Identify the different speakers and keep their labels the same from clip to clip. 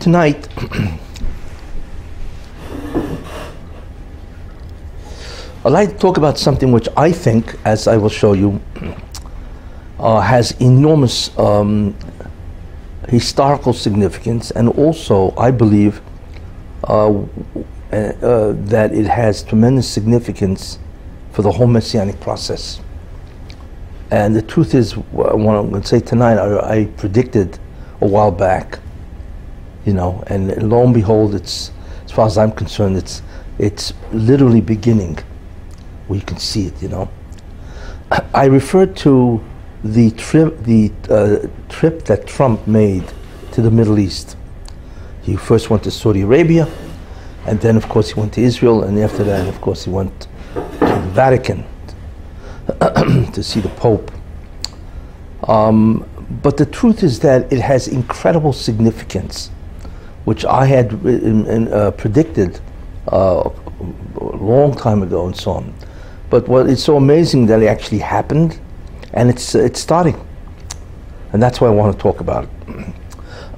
Speaker 1: Tonight, I'd like to talk about something which I think, as I will show you, uh, has enormous um, historical significance, and also, I believe, uh, uh, that it has tremendous significance for the whole messianic process. And the truth is, what I'm going to say tonight, I, I predicted a while back, you know, and lo and behold, it's as far as I'm concerned, it's it's literally beginning We can see it, you know. I referred to the trip, the uh, trip that Trump made to the Middle East. He first went to Saudi Arabia, and then, of course, he went to Israel, and after that, of course, he went to the Vatican to see the Pope. Um, but the truth is that it has incredible significance, which I had in, in, uh, predicted uh, a long time ago and so on. But what it's so amazing that it actually happened, and it's it's starting, and that's why I want to talk about it.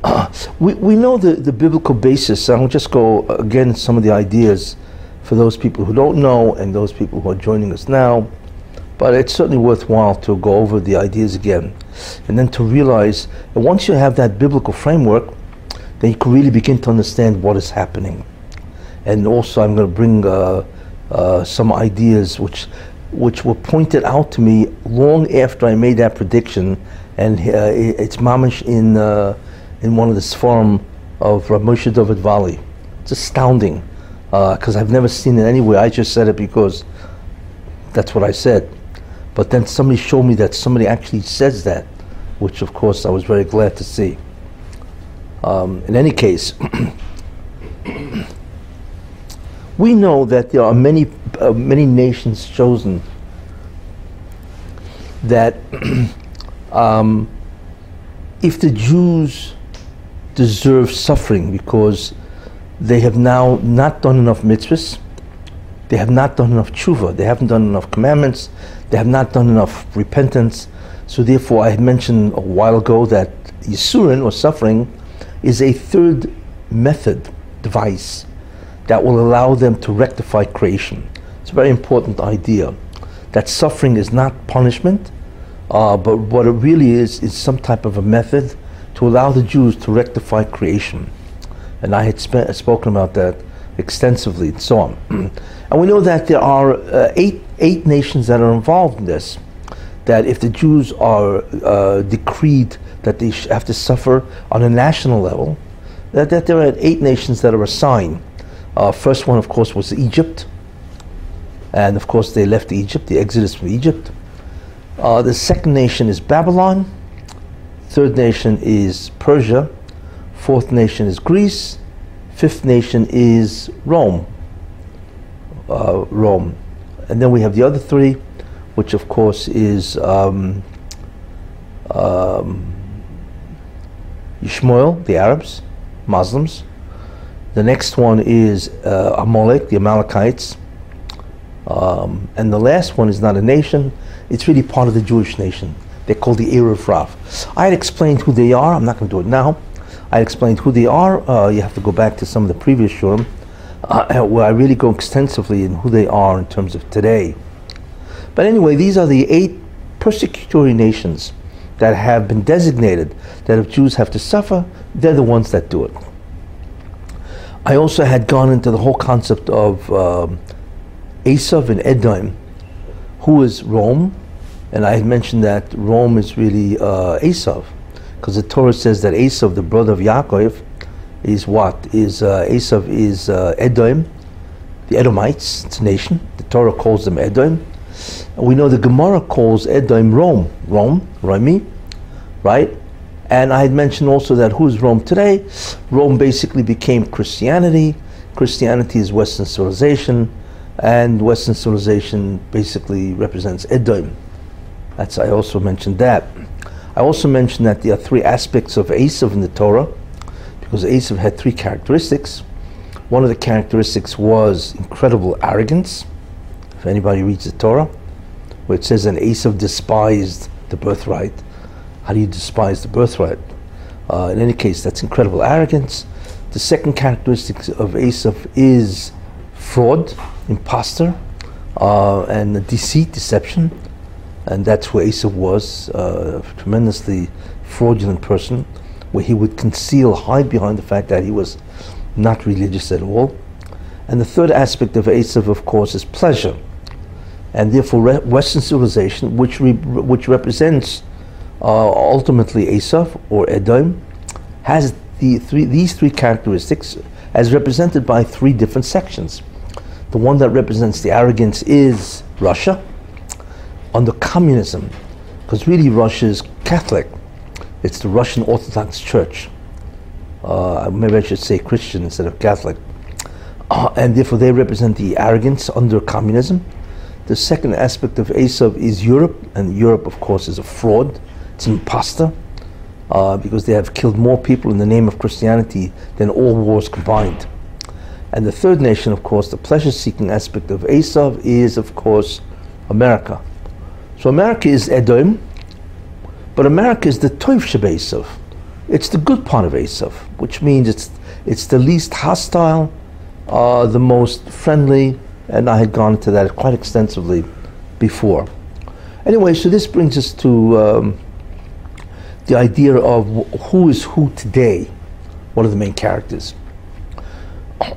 Speaker 1: Uh, we, we know the, the biblical basis. I'll just go again some of the ideas for those people who don't know and those people who are joining us now. But it's certainly worthwhile to go over the ideas again, and then to realize that once you have that biblical framework, then you can really begin to understand what is happening. And also, I'm going to bring. Uh, uh, some ideas which which were pointed out to me long after I made that prediction, and uh, it's mamish in uh, in one of the forum of Rav Moshe David Valle. It's astounding because uh, I've never seen it anywhere. I just said it because that's what I said. But then somebody showed me that somebody actually says that, which of course I was very glad to see. Um, in any case. we know that there are many, uh, many nations chosen that um, if the Jews deserve suffering because they have now not done enough mitzvahs, they have not done enough tshuva, they haven't done enough commandments, they have not done enough repentance. So therefore, I had mentioned a while ago that Yisurin, or suffering, is a third method, device, that will allow them to rectify creation. It's a very important idea that suffering is not punishment, uh, but what it really is is some type of a method to allow the Jews to rectify creation. And I had spoken about that extensively and so on. and we know that there are uh, eight, eight nations that are involved in this. That if the Jews are uh, decreed that they have to suffer on a national level, that, that there are eight nations that are assigned uh, first one, of course, was Egypt. And of course, they left Egypt, the exodus from Egypt. Uh, the second nation is Babylon. Third nation is Persia. Fourth nation is Greece. Fifth nation is Rome. Uh, Rome. And then we have the other three, which of course is um, um, Ishmael, the Arabs, Muslims, the next one is uh, Amalek, the Amalekites. Um, and the last one is not a nation, it's really part of the Jewish nation. They're called the Erev Rav. I had explained who they are, I'm not going to do it now. I explained who they are. Uh, you have to go back to some of the previous shiurim, uh, where I really go extensively in who they are in terms of today. But anyway, these are the eight persecutory nations that have been designated that if Jews have to suffer, they're the ones that do it. I also had gone into the whole concept of um, and Edom, who is Rome, and I had mentioned that Rome is really uh, because the Torah says that Esav, the brother of Yaakov, is what? Is uh, is uh, Edom, the Edomites, it's a nation. The Torah calls them Edom. We know the Gemara calls Edom Rome, Rome, Rami, right? And I had mentioned also that who's Rome today? Rome basically became Christianity. Christianity is Western civilization, and Western civilization basically represents Edom. That's I also mentioned that. I also mentioned that there are three aspects of Esav in the Torah, because Esav had three characteristics. One of the characteristics was incredible arrogance. If anybody reads the Torah, where it says, "And Esav despised the birthright." How do you despise the birthright? Uh, in any case, that's incredible arrogance. The second characteristic of Esav is fraud, impostor, uh, and deceit, deception. And that's where Esav was, uh, a tremendously fraudulent person, where he would conceal, hide behind the fact that he was not religious at all. And the third aspect of Esav, of course, is pleasure. And therefore, re- Western civilization, which, re- which represents ultimately Esav or Edom, has the three, these three characteristics as represented by three different sections. The one that represents the arrogance is Russia, under communism, because really Russia is Catholic. It's the Russian Orthodox Church. Uh, maybe I should say Christian instead of Catholic. Uh, and therefore they represent the arrogance under communism. The second aspect of Esav is Europe, and Europe, of course, is a fraud. It's an impostor uh, because they have killed more people in the name of Christianity than all wars combined. And the third nation, of course, the pleasure seeking aspect of Esav is, of course, America. So America is Edom, but America is the Tov Esav. It's the good part of Esav, which means it's, it's the least hostile, uh, the most friendly, and I had gone into that quite extensively before. Anyway, so this brings us to um, the idea of who is who today, one of the main characters.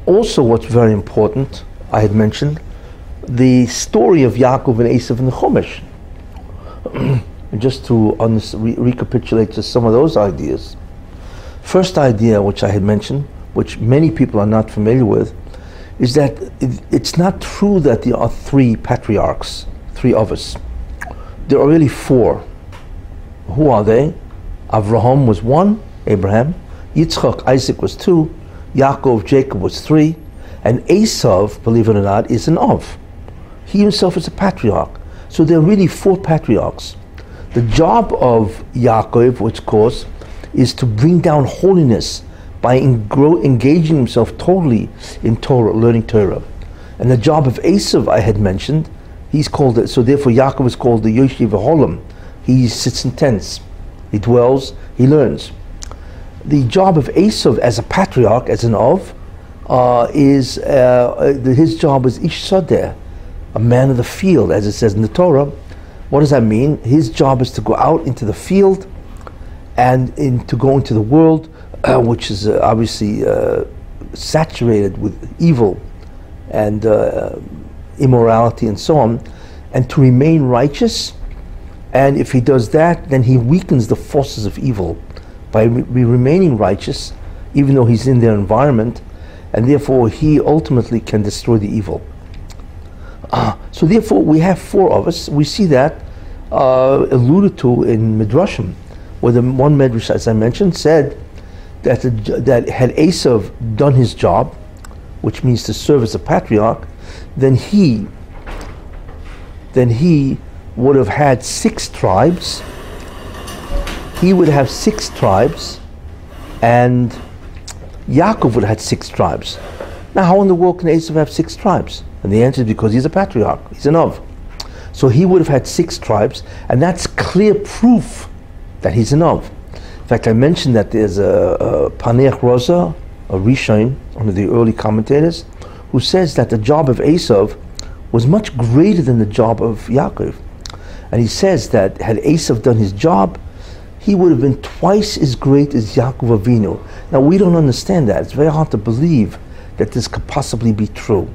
Speaker 1: Also, what's very important, I had mentioned, the story of Yaakov and Esav in the Chumash. just to re- recapitulate just some of those ideas. First idea, which I had mentioned, which many people are not familiar with, is that it, it's not true that there are three patriarchs, three of us. There are really four. Who are they? Avraham was one, Abraham. Yitzchak, Isaac was two. Yaakov, Jacob was three. And Esav, believe it or not, is an Av. He himself is a patriarch. So there are really four patriarchs. The job of Yaakov, which of course, is to bring down holiness by engaging himself totally in Torah, learning Torah. And the job of Esav, I had mentioned, he's called it, so therefore Yaakov is called the Yoshiv Holam. He sits in tents, he dwells, he learns. The job of Esav as a patriarch, as an Ov, uh, is uh, uh his job is Ish Sadeh, a man of the field, as it says in the Torah. What does that mean? His job is to go out into the field and in, to go into the world uh, which is uh, obviously uh, saturated with evil and immorality and so on, and to remain righteous. And if he does that, then he weakens the forces of evil by re- remaining righteous, even though he's in their environment, and therefore he ultimately can destroy the evil. Uh, so therefore, we have four of us. We see that uh, alluded to in Midrashim, where the one Midrash, as I mentioned, said that, the, that had Esav done his job, which means to serve as a patriarch, then he then he would have had six tribes. He would have six tribes, and Yaakov would have had six tribes. Now, how in the world can Esav have six tribes? And the answer is because he's a patriarch, he's an Ov. So he would have had six tribes, and that's clear proof that he's an Ov in fact, I mentioned that there's a, a Paneach Raza, a Rishon, one of the early commentators, who says that the job of Esav was much greater than the job of Yaakov. And he says that had Esav done his job, he would have been twice as great as Yaakov Avinu. Now we don't understand that. It's very hard to believe that this could possibly be true.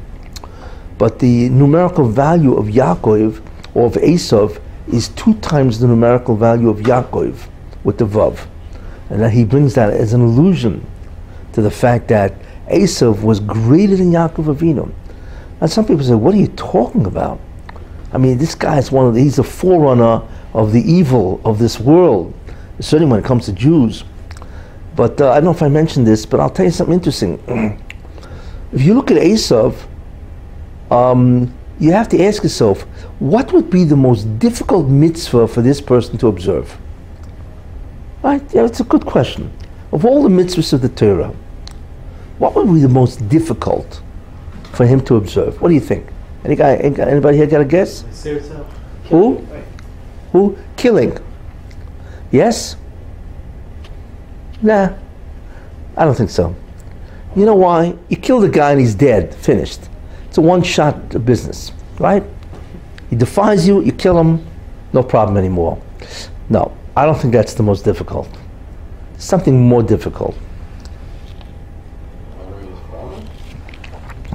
Speaker 1: But the numerical value of Yaakov or of Esav is two times the numerical value of Yaakov with the Vav. And that he brings that as an allusion to the fact that Esav was greater than Yaakov Avinu. Now some people say, what are you talking about? I mean, this guy is one of the, he's a forerunner of the evil of this world, certainly when it comes to Jews. But uh, I don't know if I mentioned this, but I'll tell you something interesting. if you look at Esav, um, you have to ask yourself, what would be the most difficult mitzvah for this person to observe? Right? Yeah, it's a good question. Of all the mitzvahs of the Torah, what would be the most difficult for him to observe? What do you think? Any guy, anybody here got a guess? Who? Who? Killing. Yes? Nah, I don't think so. You know why? You kill the guy and he's dead, finished. It's a one-shot business, right? He defies you, you kill him, no problem anymore. No, I don't think that's the most difficult. Something more difficult.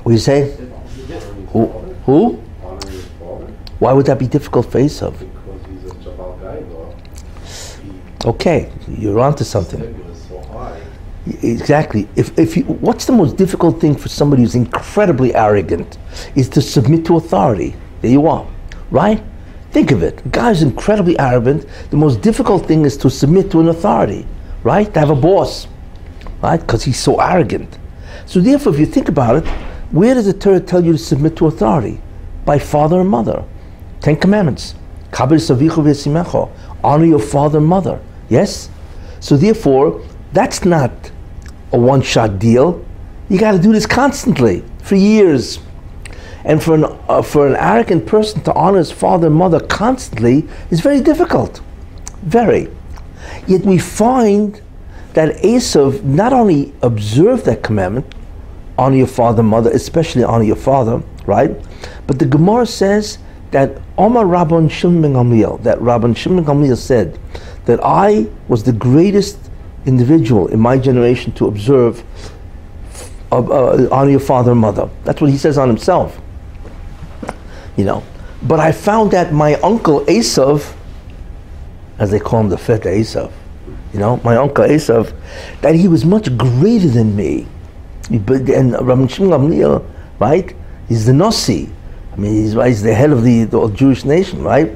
Speaker 1: What do you say? Who? Who? Why would that be difficult for Esav? Okay, you're onto something. Exactly. If, if you, what's the most difficult thing for somebody who's incredibly arrogant is to submit to authority. There you are, right? Think of it. A guy who's incredibly arrogant. The most difficult thing is to submit to an authority, right? To have a boss, right? Because he's so arrogant. So therefore, if you think about it, where does the Torah tell you to submit to authority? By father and mother. Ten Commandments. Honor your father and mother. Yes? So therefore, that's not a one-shot deal. You got to do this constantly for years. And for an, uh, for an arrogant person to honor his father and mother constantly is very difficult. Very. Yet we find that Esav not only observed that commandment, honor your father mother, especially honor your father, right? But the Gemara says that Omar Rabban Shimon ben Gamliel, that Rabban Shimon ben Gamliel said that I was the greatest individual in my generation to observe uh, uh, honor your father and mother. That's what he says on himself. You know, but I found that my uncle Esav, as they call him, the fifth Esav, you know, my uncle Esav, that he was much greater than me. But and Rabbi Shimon Gamliel, right? He's the Nasi. I mean, he's, he's the head of the, the Jewish nation, right?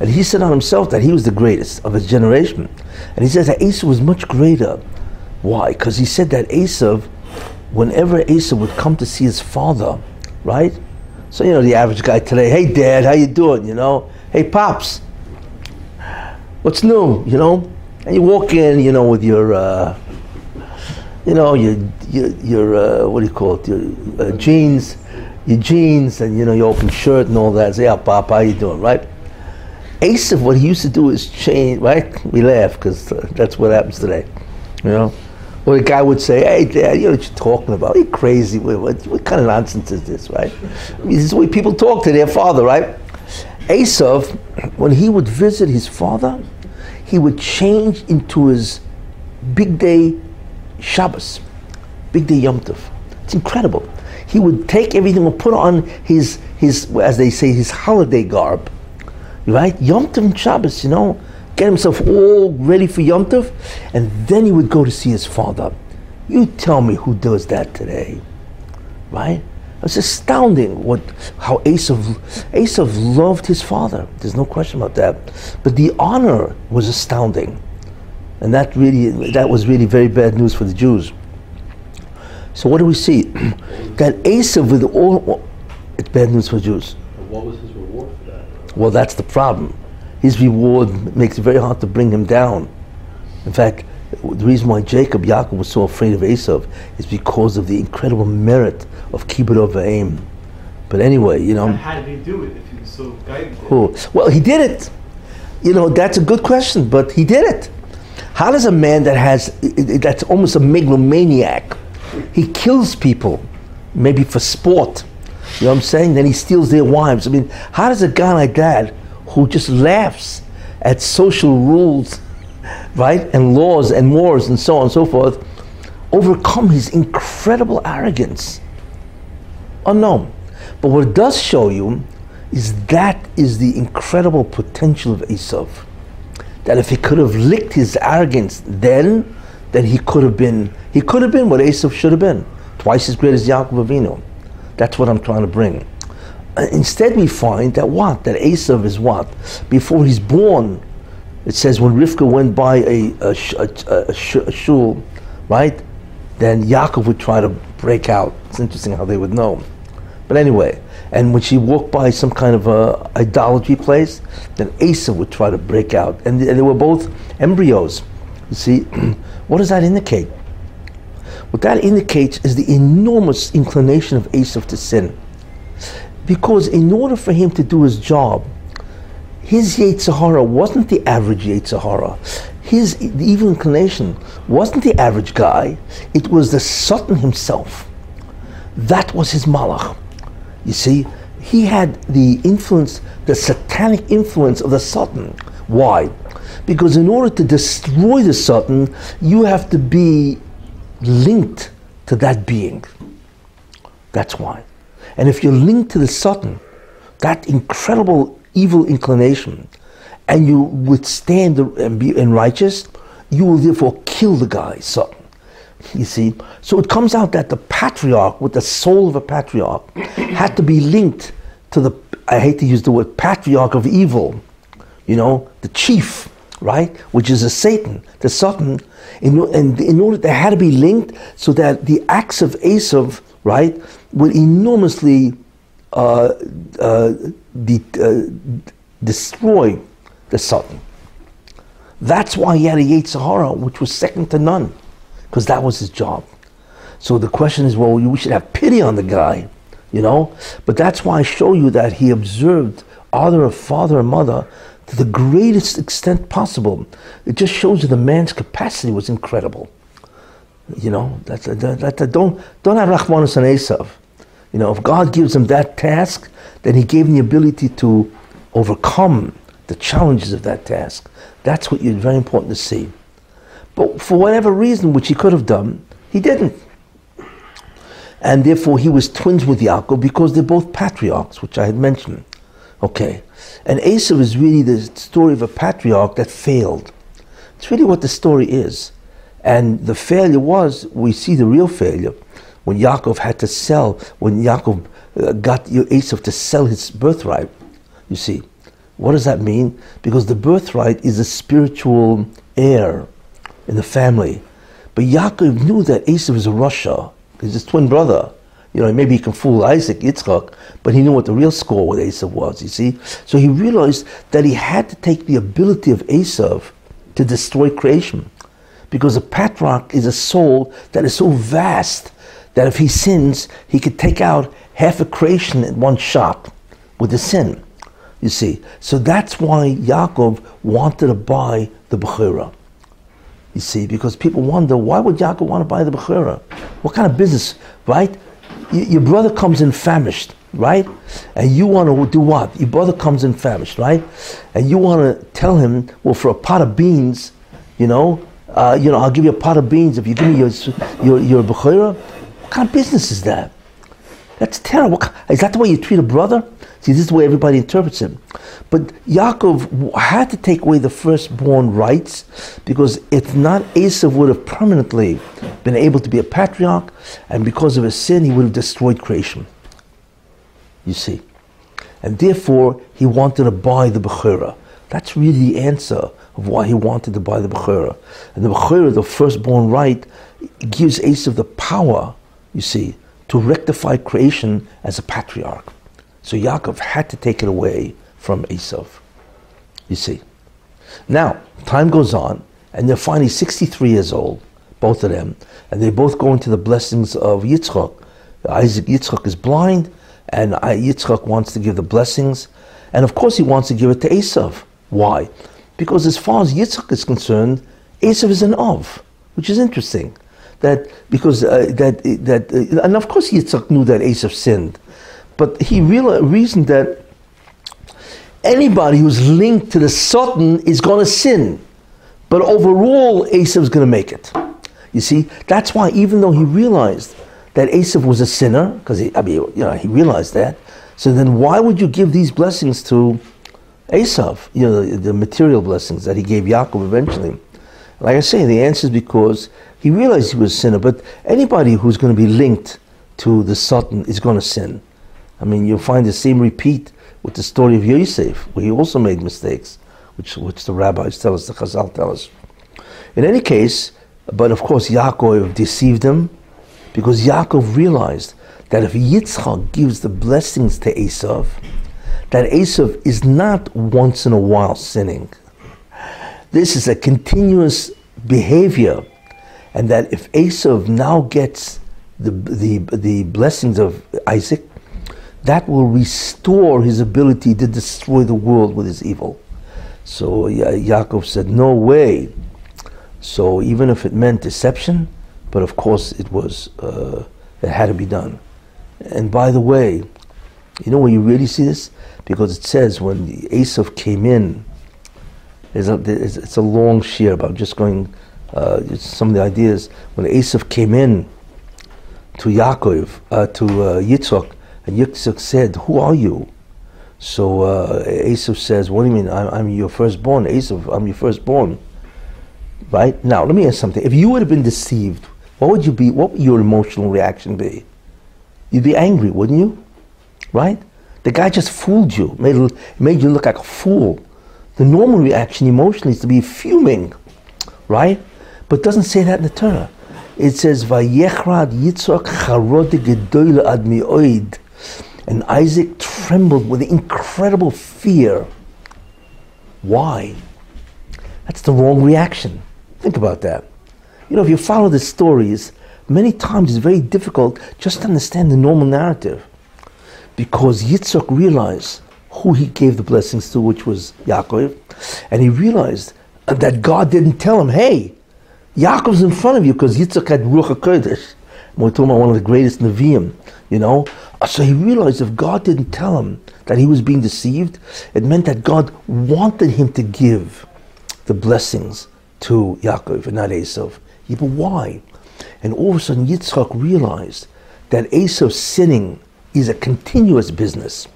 Speaker 1: And he said on himself that he was the greatest of his generation. And he says that Esav was much greater. Why? Because he said that Esav, whenever Esav would come to see his father, right? So you know the average guy today, hey dad, how you doing? You know, hey pops, what's new? You know, and you walk in, you know, with your, uh, you know, your your, your uh, what do you call it? Your uh, jeans, your jeans, and you know your open shirt and all that. Say, yeah, pop, how you doing? Right? Esav, what he used to do is change. Right? We laugh because uh, that's what happens today. You know. Or a guy would say, "Hey, Dad, you know what you're talking about? Are you crazy? What, what, what kind of nonsense is this, right?" I mean, this is the way people talk to their father, right? Esav, when he would visit his father, he would change into his big day Shabbos, big day Yom Tov. It's incredible. He would take everything and put on his his, as they say, his holiday garb, right? Yom Tov and Shabbos, you know, get himself all ready for Yom Tov, and then he would go to see his father. You tell me who does that today, right? It's astounding what how Esav loved his father. There's no question about that. But the honor was astounding, and that really that was really very bad news for the Jews. So what do we see? that Esav with all it's bad news for Jews.
Speaker 2: And what was his reward for that?
Speaker 1: Well, that's the problem. His reward makes it very hard to bring him down. In fact, the reason why Jacob, Yaakov, was so afraid of Esav is because of the incredible merit of Kibbut Aim. But anyway, you know,
Speaker 3: How did he do it if he was so guided?
Speaker 1: who? Well, he did it. You know, that's a good question, but he did it. How does a man that has that's almost a megalomaniac, he kills people, maybe for sport, you know what I'm saying? Then he steals their wives. I mean, how does a guy like that, who just laughs at social rules, right, and laws and wars and so on and so forth, overcome his incredible arrogance? Unknown. But what it does show you is that is the incredible potential of Esav. That if he could have licked his arrogance then, then he could have been he could have been what Esav should have been, twice as great as Yaakov Avinu. That's what I'm trying to bring. Uh, Instead, we find that what that Esav is what before he's born. It says when Rivka went by a a, a, a, a shul, right? Then Yaakov would try to break out. It's interesting how they would know. But anyway, and when she walked by some kind of a idolatry place, then Asa would try to break out, and they, were both embryos. You see, what does that indicate? What that indicates is the enormous inclination of Esav to sin, because in order for him to do his job, his Yetzer Hara wasn't the average Yetzer Hara. his evil inclination wasn't the average guy, it was the Satan himself. That was his malach. You see, he had the influence, the satanic influence of the Satan. Why? Because in order to destroy the Satan, you have to be linked to that being. That's why. And if you're linked to the Satan, that incredible evil inclination, and you withstand the, and be and righteous, you will therefore kill the guy, Satan. You see? So it comes out that the patriarch, with the soul of a patriarch, had to be linked to the, I hate to use the word patriarch of evil, you know, the chief, right? Which is a Satan, the Satan. In, and in order, they had to be linked so that the acts of Esav, right, would enormously uh, uh, de- uh, destroy the Satan. That's why he had a Yetzer Hara, which was second to none, because that was his job. So the question is, well, we should have pity on the guy, you know? But that's why I show you that he observed honor of father and mother to the greatest extent possible. It just shows you the man's capacity was incredible. You know, that, that, that, don't don't have Rachmanis and Esav. You know, if God gives him that task, then He gave him the ability to overcome the challenges of that task. That's what you're very important to see. But for whatever reason, which he could have done, he didn't. And therefore, he was twins with Yaakov because they're both patriarchs, which I had mentioned. Okay. And Esav is really the story of a patriarch that failed. It's really what the story is. And the failure was, we see the real failure when Yaakov had to sell, when Yaakov uh, got Esav to sell his birthright. You see, what does that mean? Because the birthright is a spiritual heir in the family. But Yaakov knew that Esav is a rasha, he's his twin brother. You know, maybe he can fool Isaac, Yitzchak, but he knew what the real score with Esav was, you see? So he realized that he had to take the ability of Esav to destroy creation. Because a patriarch is a soul that is so vast that if he sins, he could take out half a creation in one shot with a sin. You see, so that's why Yaakov wanted to buy the Bechora. You see, because people wonder why would Yaakov want to buy the Bechora? What kind of business, right? Y- your brother comes in famished, right? And you want to do what? Your brother comes in famished, right? And you want to tell him, well, for a pot of beans, you know, uh, you know, I'll give you a pot of beans if you give me your your, your Bechora. What kind of business is that? That's terrible. Is that the way you treat a brother? See, this is the way everybody interprets him. But Yaakov had to take away the firstborn rights because if not, Esav would have permanently been able to be a patriarch, and because of his sin, he would have destroyed creation. You see. And therefore, he wanted to buy the Bechora. That's really the answer of why he wanted to buy the Bechora. And the Bechora, the firstborn right, gives Esav the power, you see, to rectify creation as a patriarch. So Yaakov had to take it away from Esav. You see. Now, time goes on, and they're finally 63 years old, both of them, and they both go into the blessings of Yitzchak. Isaac Yitzchak is blind, and Yitzchak wants to give the blessings, and of course he wants to give it to Esav. Why? Because as far as Yitzchak is concerned, Esav is an Av, which is interesting that because uh, that that uh, and of course Yitzchak knew that Esav sinned, but he realized, reasoned that anybody who's linked to the Satan is going to sin, but overall is going to make it. You see, that's why even though he realized that Esav was a sinner, because I mean you know he realized that, so then why would you give these blessings to Esav? You know the, the material blessings that he gave Yaakov eventually. Like I say, the answer is because he realized he was a sinner, but anybody who's going to be linked to the Satan is going to sin. I mean, you'll find the same repeat with the story of Yosef, where he also made mistakes, which, which the rabbis tell us, the Chazal tell us. In any case, but of course, Yaakov deceived him because Yaakov realized that if Yitzchak gives the blessings to Esav, that Esav is not once in a while sinning. This is a continuous behavior and that if Esav now gets the, the, the blessings of Isaac, that will restore his ability to destroy the world with his evil. So Yaakov said, No way. So even if it meant deception, but of course it was, uh, it had to be done. And by the way, you know where you really see this? Because it says when Esav came in, a, it's a long shiur about just going, uh, some of the ideas. When Esav came in to Yaakov, uh, to uh, Yitzchak, and Yitzchak said, Who are you? So uh, says, What do you mean? I'm, I'm your firstborn. Esav, I'm your firstborn. Right? Now, let me ask something. If you would have been deceived, what would you be? What would your emotional reaction be? You'd be angry, wouldn't you? Right? The guy just fooled you, made, made you look like a fool. The normal reaction emotionally is to be fuming, right? But doesn't say that in the Torah. It says, Vayechrad Yitzhak charod gedoyle ad mi'oid. And Isaac trembled with incredible fear. Why? That's the wrong reaction. Think about that. You know, if you follow the stories, many times it's very difficult just to understand the normal narrative. Because Yitzhak realized who he gave the blessings to, which was Yaakov, and he realized that God didn't tell him, hey, Yaakov's in front of you because Yitzhak had Ruach HaKodesh. We're one of the greatest Nevi'im, you know. So he realized if God didn't tell him that he was being deceived, it meant that God wanted him to give the blessings to Yaakov and not Esav. Yeah, but why? And all of a sudden Yitzchak realized that Esav's sinning is a continuous business.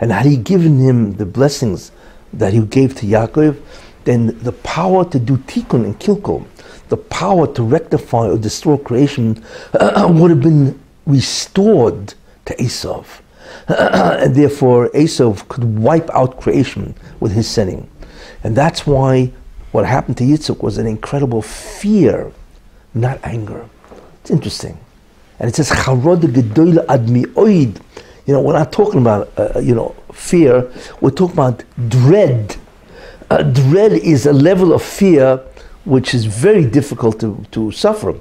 Speaker 1: And had he given him the blessings that he gave to Yaakov, then the power to do tikkun and kilkul, the power to rectify or destroy creation, would have been restored to Esav. and therefore, Esav could wipe out creation with his sinning. And that's why what happened to Yitzchak was an incredible fear, not anger. It's interesting. And it says, Charod gedoyle ad oid. You know, we're not talking about, uh, you know, fear. We're talking about dread. Uh, dread is a level of fear which is very difficult to, to suffer.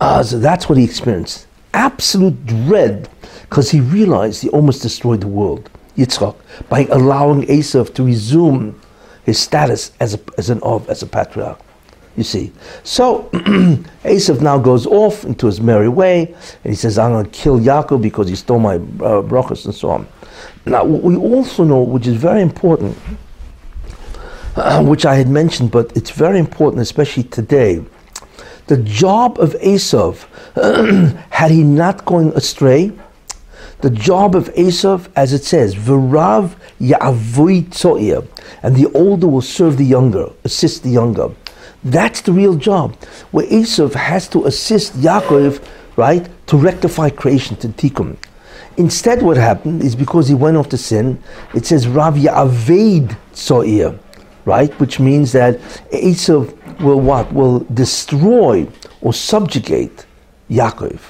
Speaker 1: Uh, so that's what he experienced. Absolute dread, because he realized he almost destroyed the world, Yitzchak, by allowing Esav to resume his status as, a, as an of, as a patriarch. You see. So Esav now goes off into his merry way, and he says, I'm going to kill Yaakov because he stole my uh, and so on. Now, what we also know, which is very important, uh, which I had mentioned, but it's very important, especially today. The job of Esav, had he not gone astray, the job of Esav, as it says, V'rav ya'avoy tzo'ir, and the older will serve the younger, assist the younger. That's the real job, where Esav has to assist Yaakov, right, to rectify creation, to tikkun. Instead, what happened is because he went off to sin, it says Rav Ya'aved Tzo'ir, right, which means that Esav will what? Will destroy or subjugate Yaakov.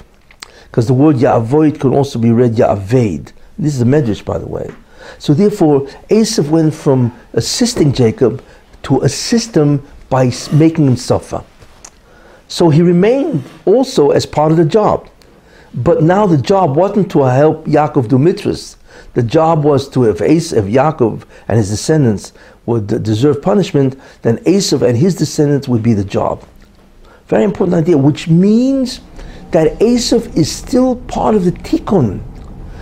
Speaker 1: Because the word Ya'avoid can also be read Ya'aved. This is a medrash, by the way. So therefore, Esav went from assisting Jacob to assist him by making him suffer. So he remained also as part of the job. But now the job wasn't to help Yaakov do mitzvahs. The job was to, if Esav, Yaakov and his descendants would deserve punishment, then Esav and his descendants would be the job. Very important idea, which means that Esav is still part of the tikkun.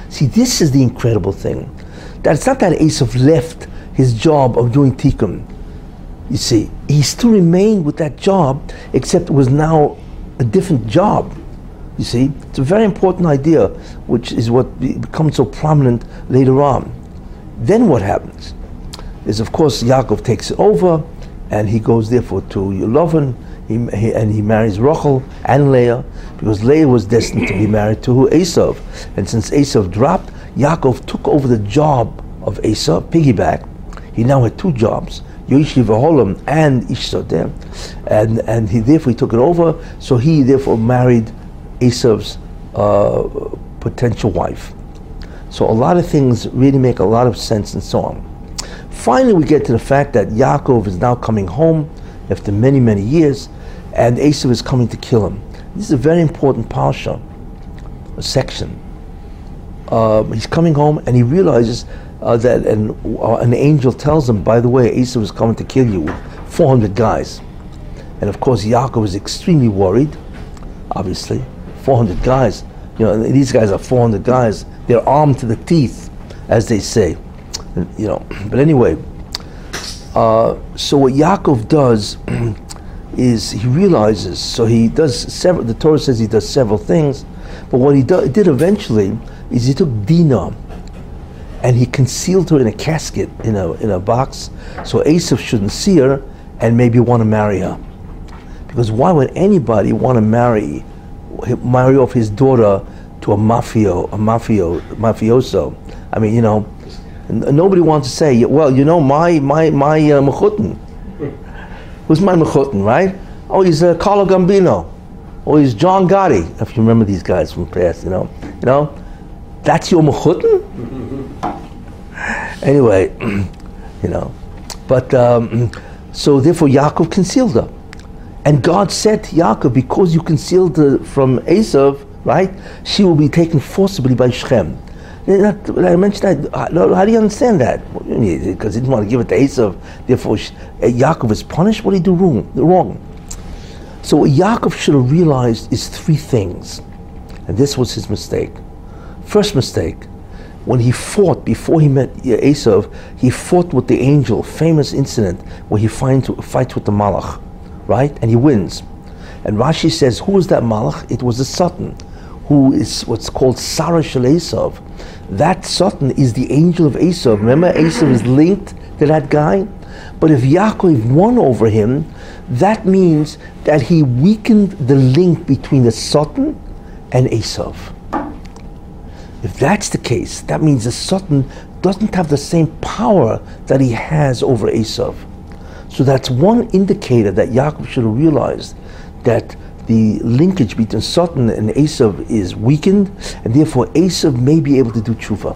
Speaker 1: See, this is the incredible thing. That it's not that Esav left his job of doing tikkun. You see, he still remained with that job, except it was now a different job. You see, it's a very important idea, which is what becomes so prominent later on. Then what happens is, of course, Yaakov takes it over, and he goes therefore to Yulavan, he, he, and he marries Rachel and Leah, because Leah was destined to be married to who? Esav. And since Esav dropped, Yaakov took over the job of Esav, piggyback. He now had two jobs, Yoshiv Aholam and Ishsodem. And, and he therefore he took it over, so he therefore married Esav's uh, potential wife. So a lot of things really make a lot of sense and so on. Finally, we get to the fact that Yaakov is now coming home after many, many years, and Esav is coming to kill him. This is a very important parsha, section. Uh, he's coming home and he realizes uh, that an, uh, an angel tells him, by the way, Esav is coming to kill you with 400 guys. And of course, Yaakov is extremely worried, obviously. 400 guys. You know, these guys are 400 guys. They're armed to the teeth, as they say. You know, but anyway, uh, so what Yaakov does is he realizes, so he does several, the Torah says he does several things, but what he do, did eventually is he took Dinah and he concealed her in a casket, in a, in a box, so Esav shouldn't see her and maybe want to marry her. Because why would anybody want to marry, marry off his daughter to a mafio, a mafio, mafioso? I mean, you know, nobody wants to say, well, you know, my my my uh, mechutin. Who's my mechutin, right? Oh, he's uh, Carlo Gambino, or he's John Gotti. If you remember these guys from past, you know, you know, that's your mechutin. anyway, you know, but um, so therefore Yaakov concealed her. And God said to Yaakov, because you concealed her from Esav, right, she will be taken forcibly by Shechem. I mentioned that, how do you understand that? Because he didn't want to give it to Esav, therefore uh, Yaakov is punished? What did he do wrong? wrong? So what Yaakov should have realized is three things. And this was his mistake. First mistake, when he fought before he met Esav, he fought with the angel, famous incident where he find, fights with the Malach, right? And he wins. And Rashi says, who was that Malach? It was the Satan, who is what's called Saro Shel Esav. That Satan is the angel of Esav. Remember, Esav is linked to that guy? But if Yaakov won over him, that means that he weakened the link between the Satan and Esav. If that's the case, that means the Satan doesn't have the same power that he has over Esav. So that's one indicator that Yaakov should have realized that the linkage between Satan and Esav is weakened, and therefore Esav may be able to do tshuva.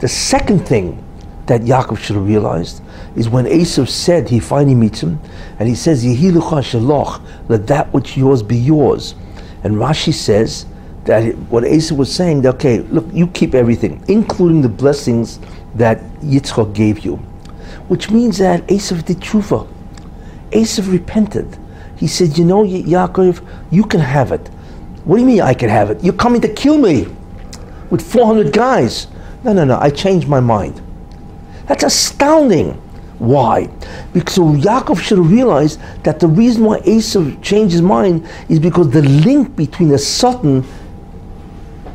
Speaker 1: The second thing that Yaakov should have realized is when Esav said he finally meets him, and he says, "Yehi lecha shaloch, let that which yours be yours." And Rashi says that what Esav was saying, okay, look, you keep everything, including the blessings that Yitzchak gave you, which means that Esav did tshuva. Esav repented. He said, you know, Yaakov, you can have it. What do you mean I can have it? You're coming to kill me with 400 guys. No, no, no, I changed my mind. That's astounding. Why? Because Yaakov should have realized that the reason why Esav changed his mind is because the link between the Satan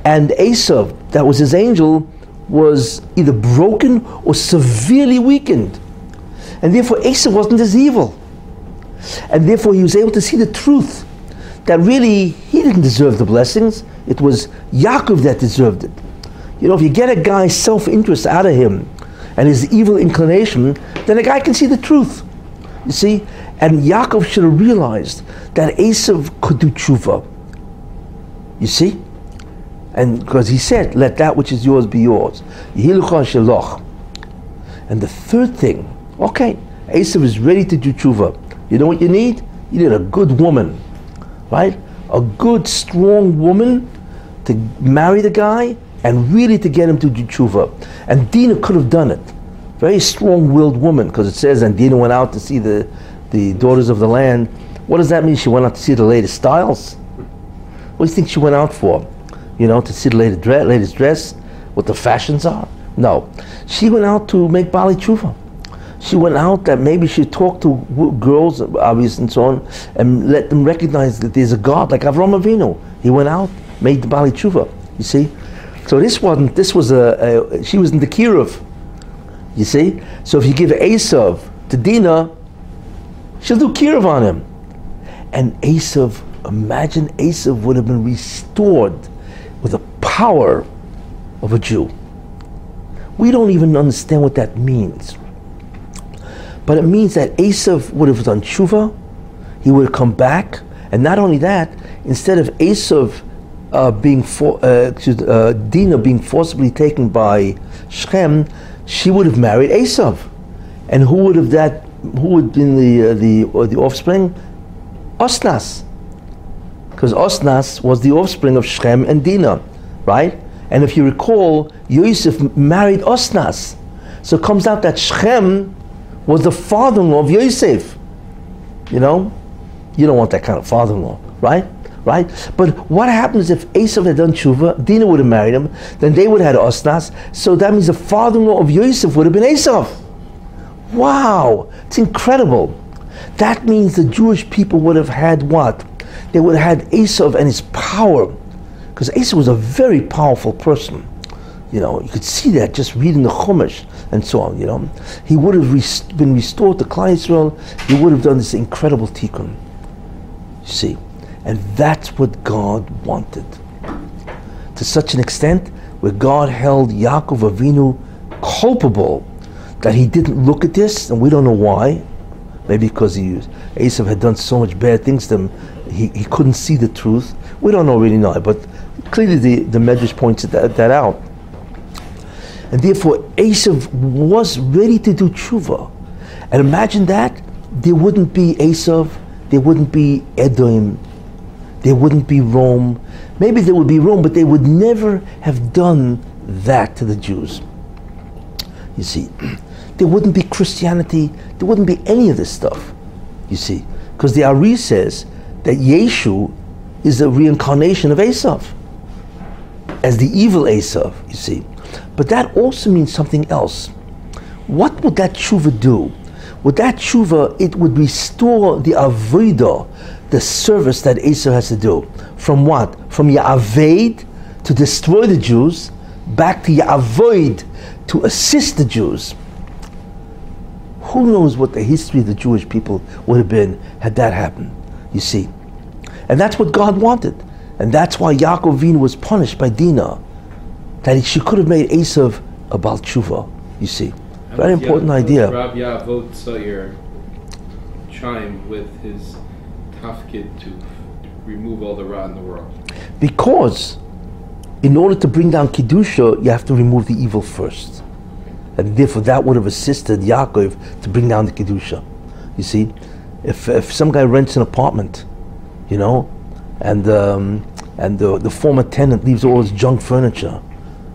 Speaker 1: and Esav, that was his angel, was either broken or severely weakened. And therefore Esav wasn't as evil. And therefore he was able to see the truth that really he didn't deserve the blessings. It was Yaakov that deserved it. You know, if you get a guy's self-interest out of him and his evil inclination, then a guy can see the truth. You see? And Yaakov should have realized that Esav could do tshuva. You see? And because he said, let that which is yours be yours. And the third thing, okay, Esav is ready to do tshuva. You know what you need? You need a good woman, right? A good, strong woman to marry the guy and really to get him to do tshuva. And Dina could have done it. Very strong-willed woman, because it says, and Dina went out to see the, the daughters of the land. What does that mean? She went out to see the latest styles? What do you think she went out for? You know, to see the latest dress, latest dress, what the fashions are? No. She went out to make Bali Tshuva. She went out that maybe she talked to girls, obviously, and so on, and let them recognize that there's a God, like Avram Avinu. He went out, made the Bali Tshuva. You see? So this wasn't, this was a, a she was in the Kiruv. You see? So if you give Esav to Dina, she'll do Kiruv on him. And Esav, imagine Esav would have been restored with the power of a Jew. We don't even understand what that means. But it means that Esav would have done tshuva, he would have come back, and not only that, instead of Esav uh, being for, uh, excuse- uh, Dinah being forcibly taken by Shechem, she would have married Esav, and who would have that? Who would have been the uh, the or the offspring? Osnas, because Osnas was the offspring of Shechem and Dinah, right? And if you recall, Yosef married Osnas, so it comes out that Shechem was the father-in-law of Yosef. You know, You don't want that kind of father-in-law, right? Right? But what happens if Esav had done tshuva, Dinah would have married him, then they would have had Osnas, so that means the father-in-law of Yosef would have been Esav. Wow, it's incredible. That means the Jewish people would have had what? They would have had Esav and his power, because Esav was a very powerful person. You know, you could see that just reading the Chumash and so on. You know, he would have been restored to Klal Yisrael. He would have done this incredible tikkun. You see, and that's what God wanted. To such an extent, where God held Yaakov Avinu culpable that he didn't look at this, and we don't know why. Maybe because he Esav had done so much bad things to him, he, he couldn't see the truth. We don't know really know, but clearly the, the Medrash points that, that out. And therefore, Esav was ready to do tshuva. And imagine that, there wouldn't be Esav, there wouldn't be Edom, there wouldn't be Rome. Maybe there would be Rome, but they would never have done that to the Jews. You see, there wouldn't be Christianity, there wouldn't be any of this stuff. You see, because the Ari says that Yeshu is a reincarnation of Esav, as the evil Esav, you see. But that also means something else. What would that tshuva do? With that tshuva, it would restore the avodah, the service that Esau has to do. From what? From Ya'aved to destroy the Jews, back to Ya'avoid to assist the Jews. Who knows what the history of the Jewish people would have been had that happened? You see. And that's what God wanted. And that's why Yaakov Avinu was punished by Dinah. That she could have made Esav a Baal Tshuva, you see. Very important idea.
Speaker 3: Rab Yavot Sayir chime with his tafkid to remove all the ra in the world.
Speaker 1: Because in order to bring down Kedusha, you have to remove the evil first. And therefore that would have assisted Yaakov to bring down the Kedusha. You see, if, if some guy rents an apartment, you know, and, um, and the, the former tenant leaves all his junk furniture,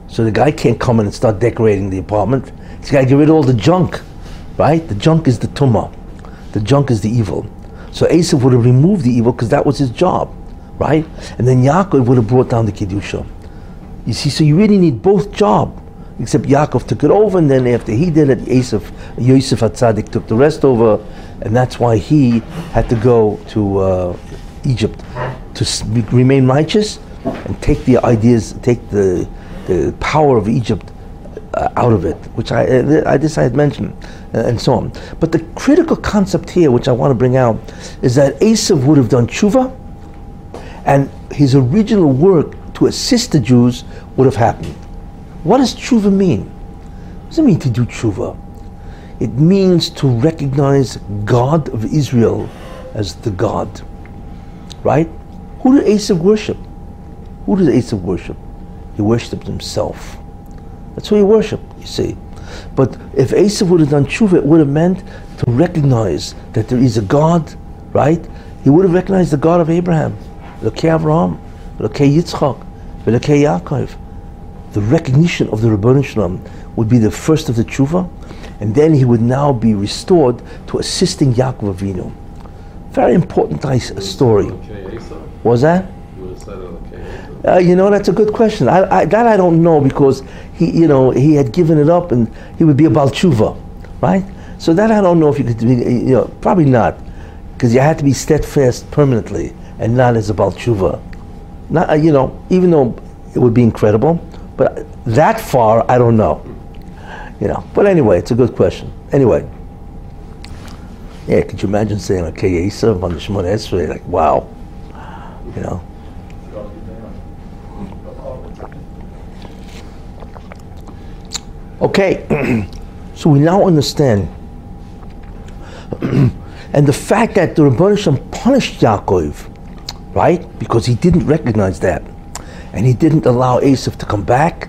Speaker 1: so the guy can't come in and start decorating the apartment. He's got to get rid of all the junk, right? The junk is the tumah. The junk is the evil. So Esav would have removed the evil because that was his job, right? And then Yaakov would have brought down the Kedusha. You see, so you really need both job. Except Yaakov took it over, and then after he did it, Esav, Yosef Hatzadik took the rest over, and that's why he had to go to uh, Egypt to remain righteous and take the ideas, take the the power of Egypt uh, out of it, which I, uh, I this I had mentioned, uh, and so on. But the critical concept here, which I want to bring out, is that Esav would have done tshuva, and his original work to assist the Jews would have happened. What does tshuva mean? What does it mean to do tshuva? It means to recognize God of Israel as the God. Right? Who did Esav worship? Who did Esav worship? He worshipped himself. That's who he worshipped, you see. But if Esav would have done tshuva, it would have meant to recognize that there is a God, right? He would have recognized the God of Abraham, Elokei Avraham, Elokei Yitzchak, Elokei Yaakov. The recognition of the Rebbeinu Shalom would be the first of the tshuva, and then he would now be restored to assisting Yaakov Avinu. Very important story. Was that?
Speaker 2: You would have said okay. Esau.
Speaker 1: Uh, you know, that's a good question. I, I, that I don't know because he, you know, he had given it up and he would be a Baal Tshuva, right? So that I don't know if you could, be, you know, probably not, because you had to be steadfast permanently and not as a Baal Tshuva. Not, uh, you know, even though it would be incredible, but that far I don't know. You know, but anyway, it's a good question. Anyway, yeah, could you imagine saying okay, Esav on the Shemona Esrei, like wow, you know? Okay, so we now understand. and the fact that the Rebbeinu punished Yaakov, right? Because he didn't recognize that. And he didn't allow Esav to come back,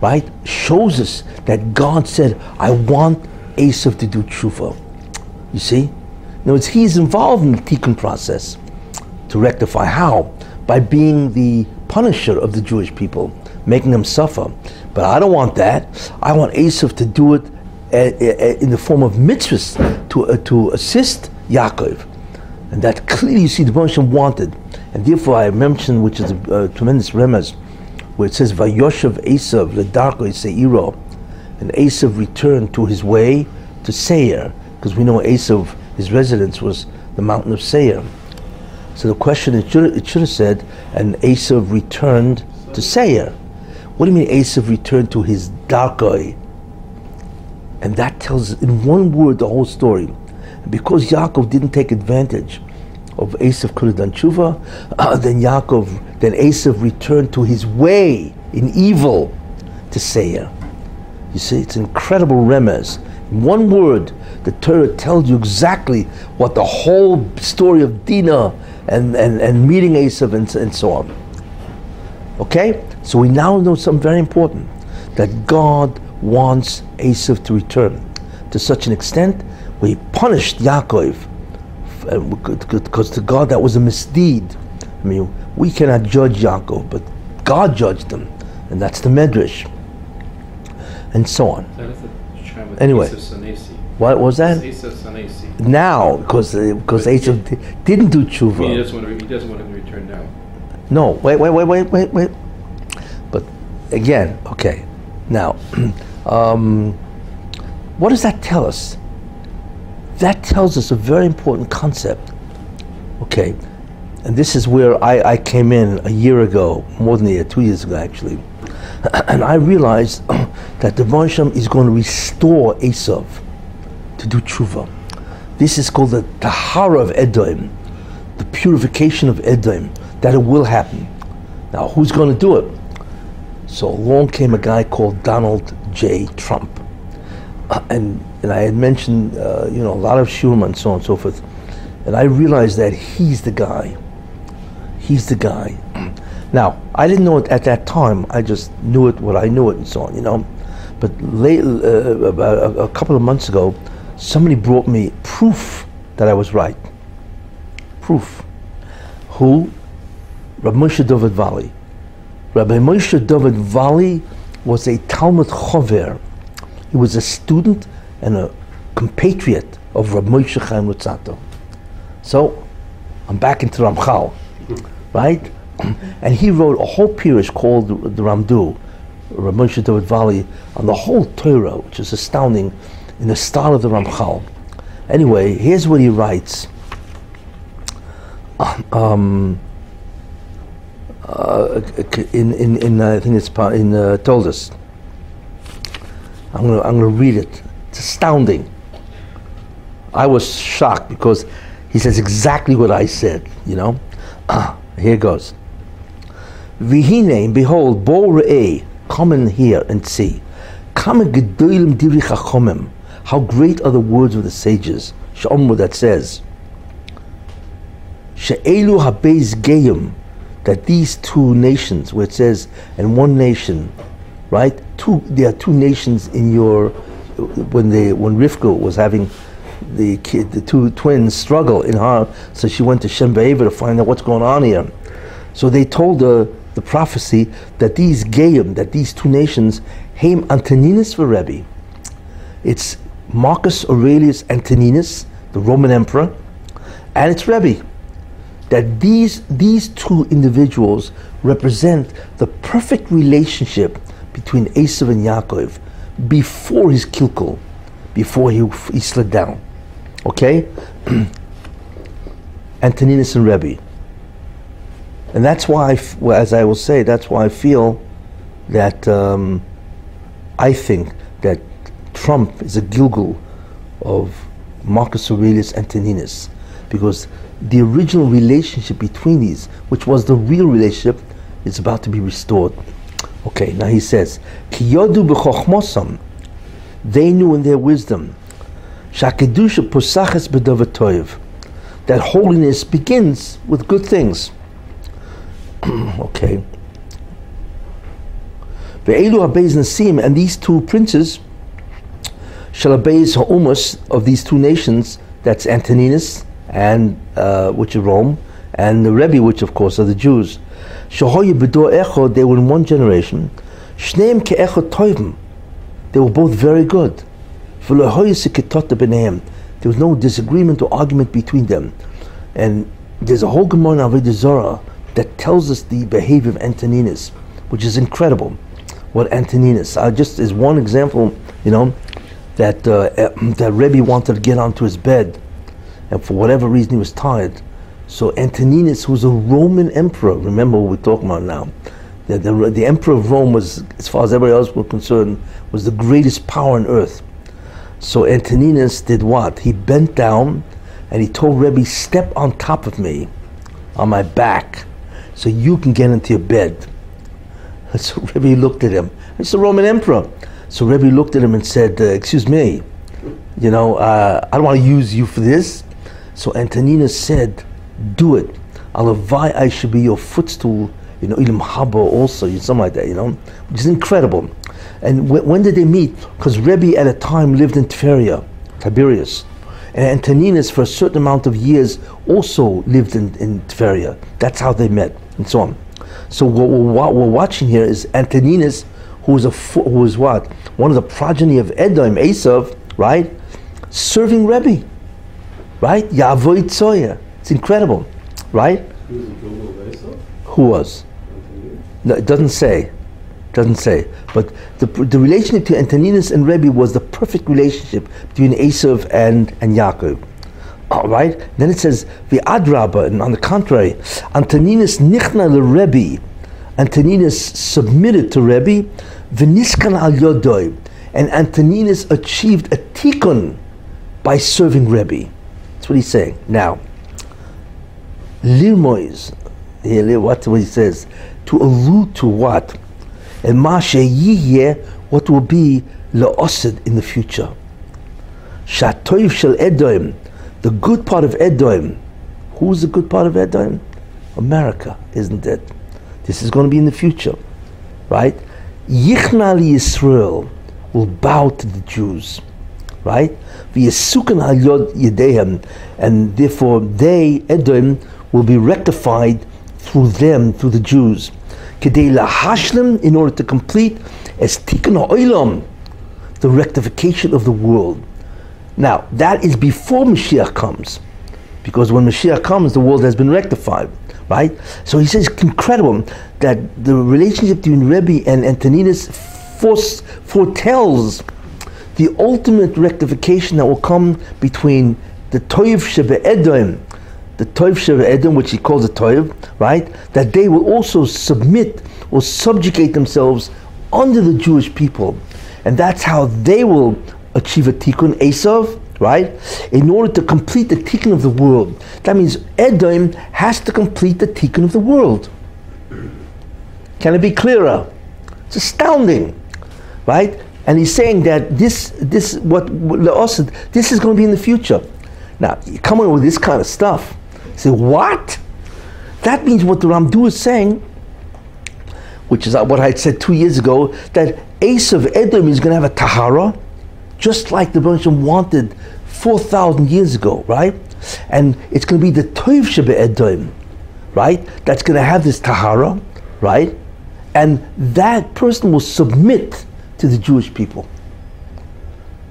Speaker 1: right? Shows us that God said, I want Esav to do tshuva. You see? In other words, he's involved in the tikkun process to rectify. How? By being the punisher of the Jewish people, making them suffer. But I don't want that. I want Esav to do it uh, uh, in the form of mitzvahs to, uh, to assist Yaakov. And that clearly you see the Moshe wanted. And therefore I mentioned, which is a, a tremendous remez, where it says, Vayoshev Esav, Ledarko Seiro, and Esav returned to his way to Seir, because we know Esav, his residence was the mountain of Seir. So the question, it should, it should have said, and Esav returned to Seir. What do you mean Esav returned to his Darkoi? And that tells in one word the whole story. Because Yaakov didn't take advantage of Esav could tshuva, uh, then Yaakov, then Esav returned to his way in evil to Seir. You see, it's incredible remez. In one word, the Torah tells you exactly what the whole story of Dinah and, and, and meeting Esav and, and so on. Okay? So we now know something very important that God wants Esav to return to such an extent where he punished Yaakov uh, because to God that was a misdeed. I mean, we cannot judge Yaakov, but God judged him, and that's the Medrash, and so on. Anyway, what was that? Now, because uh, because Esav didn't do tshuva.
Speaker 3: He doesn't, want to, he doesn't want him to return now.
Speaker 1: No, wait, wait, wait, wait, wait, wait. But again, okay. Now, um, what does that tell us? That tells us a very important concept. Okay, and this is where I, I came in a year ago, more than a year, two years ago actually, and I realized that the Hashem is going to restore Esav to do tshuva. This is called the Tahara of Edom, the purification of Edom, that it will happen. Now, who's going to do it? So along came a guy called Donald J. Trump. Uh, and, and I had mentioned, uh, you know, a lot of Shulman and so on and so forth. And I realized that he's the guy. He's the guy. Now, I didn't know it at that time. I just knew it what I knew it and so on, you know. But late, uh, about a, a couple of months ago, somebody brought me proof that I was right. Proof. Who? Rabbi Moshe David Valle. Rabbi Moshe David Valle was a Talmid Chover. He was a student and a compatriot of Rabbi Moshe Chaim Luzzatto. So, I'm back into Ramchal, right? And he wrote a whole pirish called the Ramdu, Rabbi Moshe David Valle, on the whole Torah, which is astounding in the style of the Ramchal. Anyway, here's what he writes. Um, uh, in in in uh, I think it's in uh, Toldos. I'm gonna I'm gonna read it. It's astounding. I was shocked because he says exactly what I said. You know, ah, here goes. Vihine, behold, bo come in here and see. Come gedolim. How great are the words of the sages. Sh'omru that says. She'elu habeis geyim that these two nations, where it says, and one nation, right? Two, there are two nations in your, when they, when Rivka was having the kid, the two twins struggle in her, so she went to Shem to find out what's going on here. So they told her the prophecy that these Gayim, that these two nations, Haim Antoninus for Rebbe. It's Marcus Aurelius Antoninus, the Roman emperor, and it's Rebbe that these, these two individuals represent the perfect relationship between Esav and Yaakov before his kilkul, before he, he slid down. Okay? Antoninus and Rebbe. And that's why, well, as I will say, that's why I feel that um, I think that Trump is a Gilgul of Marcus Aurelius Antoninus because the original relationship between these, which was the real relationship, is about to be restored. Okay, now he says, they knew in their wisdom, posaches that holiness begins with good things. okay. Ve'elu habeis nasim, and these two princes, shall habeis ha'umas of these two nations, that's Antoninus and uh, which is Rome, and the Rebbe, which of course are the Jews. They were in one generation. They were both very good. There was no disagreement or argument between them. And there's a whole Gemara in Avodah Zorah that tells us the behavior of Antoninus, which is incredible. What Antoninus, uh, just as one example, you know, that uh, that Rebbe wanted to get onto his bed, and for whatever reason he was tired. So Antoninus, who was a Roman emperor, remember what we're talking about now, the, the, the emperor of Rome was, as far as everybody else was concerned, was the greatest power on earth. So Antoninus did what? He bent down and he told Rebbe, step on top of me, on my back, so you can get into your bed. So Rebbe looked at him. It's the Roman emperor. So Rebbe looked at him and said, uh, excuse me, you know, uh, I don't want to use you for this. So Antoninus said, do it. Alavai, I should be your footstool, you know, Ilim Haba also, you something like that, you know, which is incredible. And when did they meet? Because Rebbe at a time lived in Tveria, Tiberias. And Antoninus, for a certain amount of years, also lived in, in. That's how they met, and so on. So what we're, what we're watching here is Antoninus, who was a who was what one of the progeny of Edom, Esav, right, serving Rebbe, right, Yavoy Tzoya. It's incredible, right? Who was? No, it doesn't say. Doesn't say. But the, the relationship to Antoninus and Rebbe was the perfect relationship between Esav and, and Yaakov. All right? Then it says, the Adraba, and on the contrary, Antoninus nichna le Rebbe. Antoninus submitted to Rebbe, v'niskan al yodoi. And Antoninus achieved a tikkun by serving Rebbe. That's what he's saying. Now, lirmois, what he says, to allude to what? And Masha Yihye, what will be La'osid in the future. Shatoiv Shel Edom, the good part of Edom. Who's the good part of Edom? America, isn't it? This is going to be in the future, right? Yichna Yisrael will bow to the Jews, right? And therefore they, Edom, will be rectified through them, through the Jews. In order to complete as ha'olam, the rectification of the world. Now, that is before Mashiach comes. Because when Mashiach comes, the world has been rectified, right? So he says incredible that the relationship between Rebbe and Antoninus foretells the ultimate rectification that will come between the Toiv Shebe Edom, the Toiv Shebe Edom, which he calls the Toiv, right? That they will also submit or subjugate themselves under the Jewish people. And that's how they will achieve a tikkun, Esav, right? In order to complete the tikkun of the world. That means Edom has to complete the tikkun of the world. Can it be clearer? It's astounding, right? And he's saying that this, this, what Leosid, this is going to be in the future. Now, in with this kind of stuff. Say, what? That means what the Ramdu is saying, which is what I said two years ago, that Ace of Edom is going to have a Tahara, just like the Bereshit wanted 4,000 years ago, right? And it's going to be the Toiv Shebe Edom, right? That's going to have this Tahara, right? And that person will submit to the Jewish people.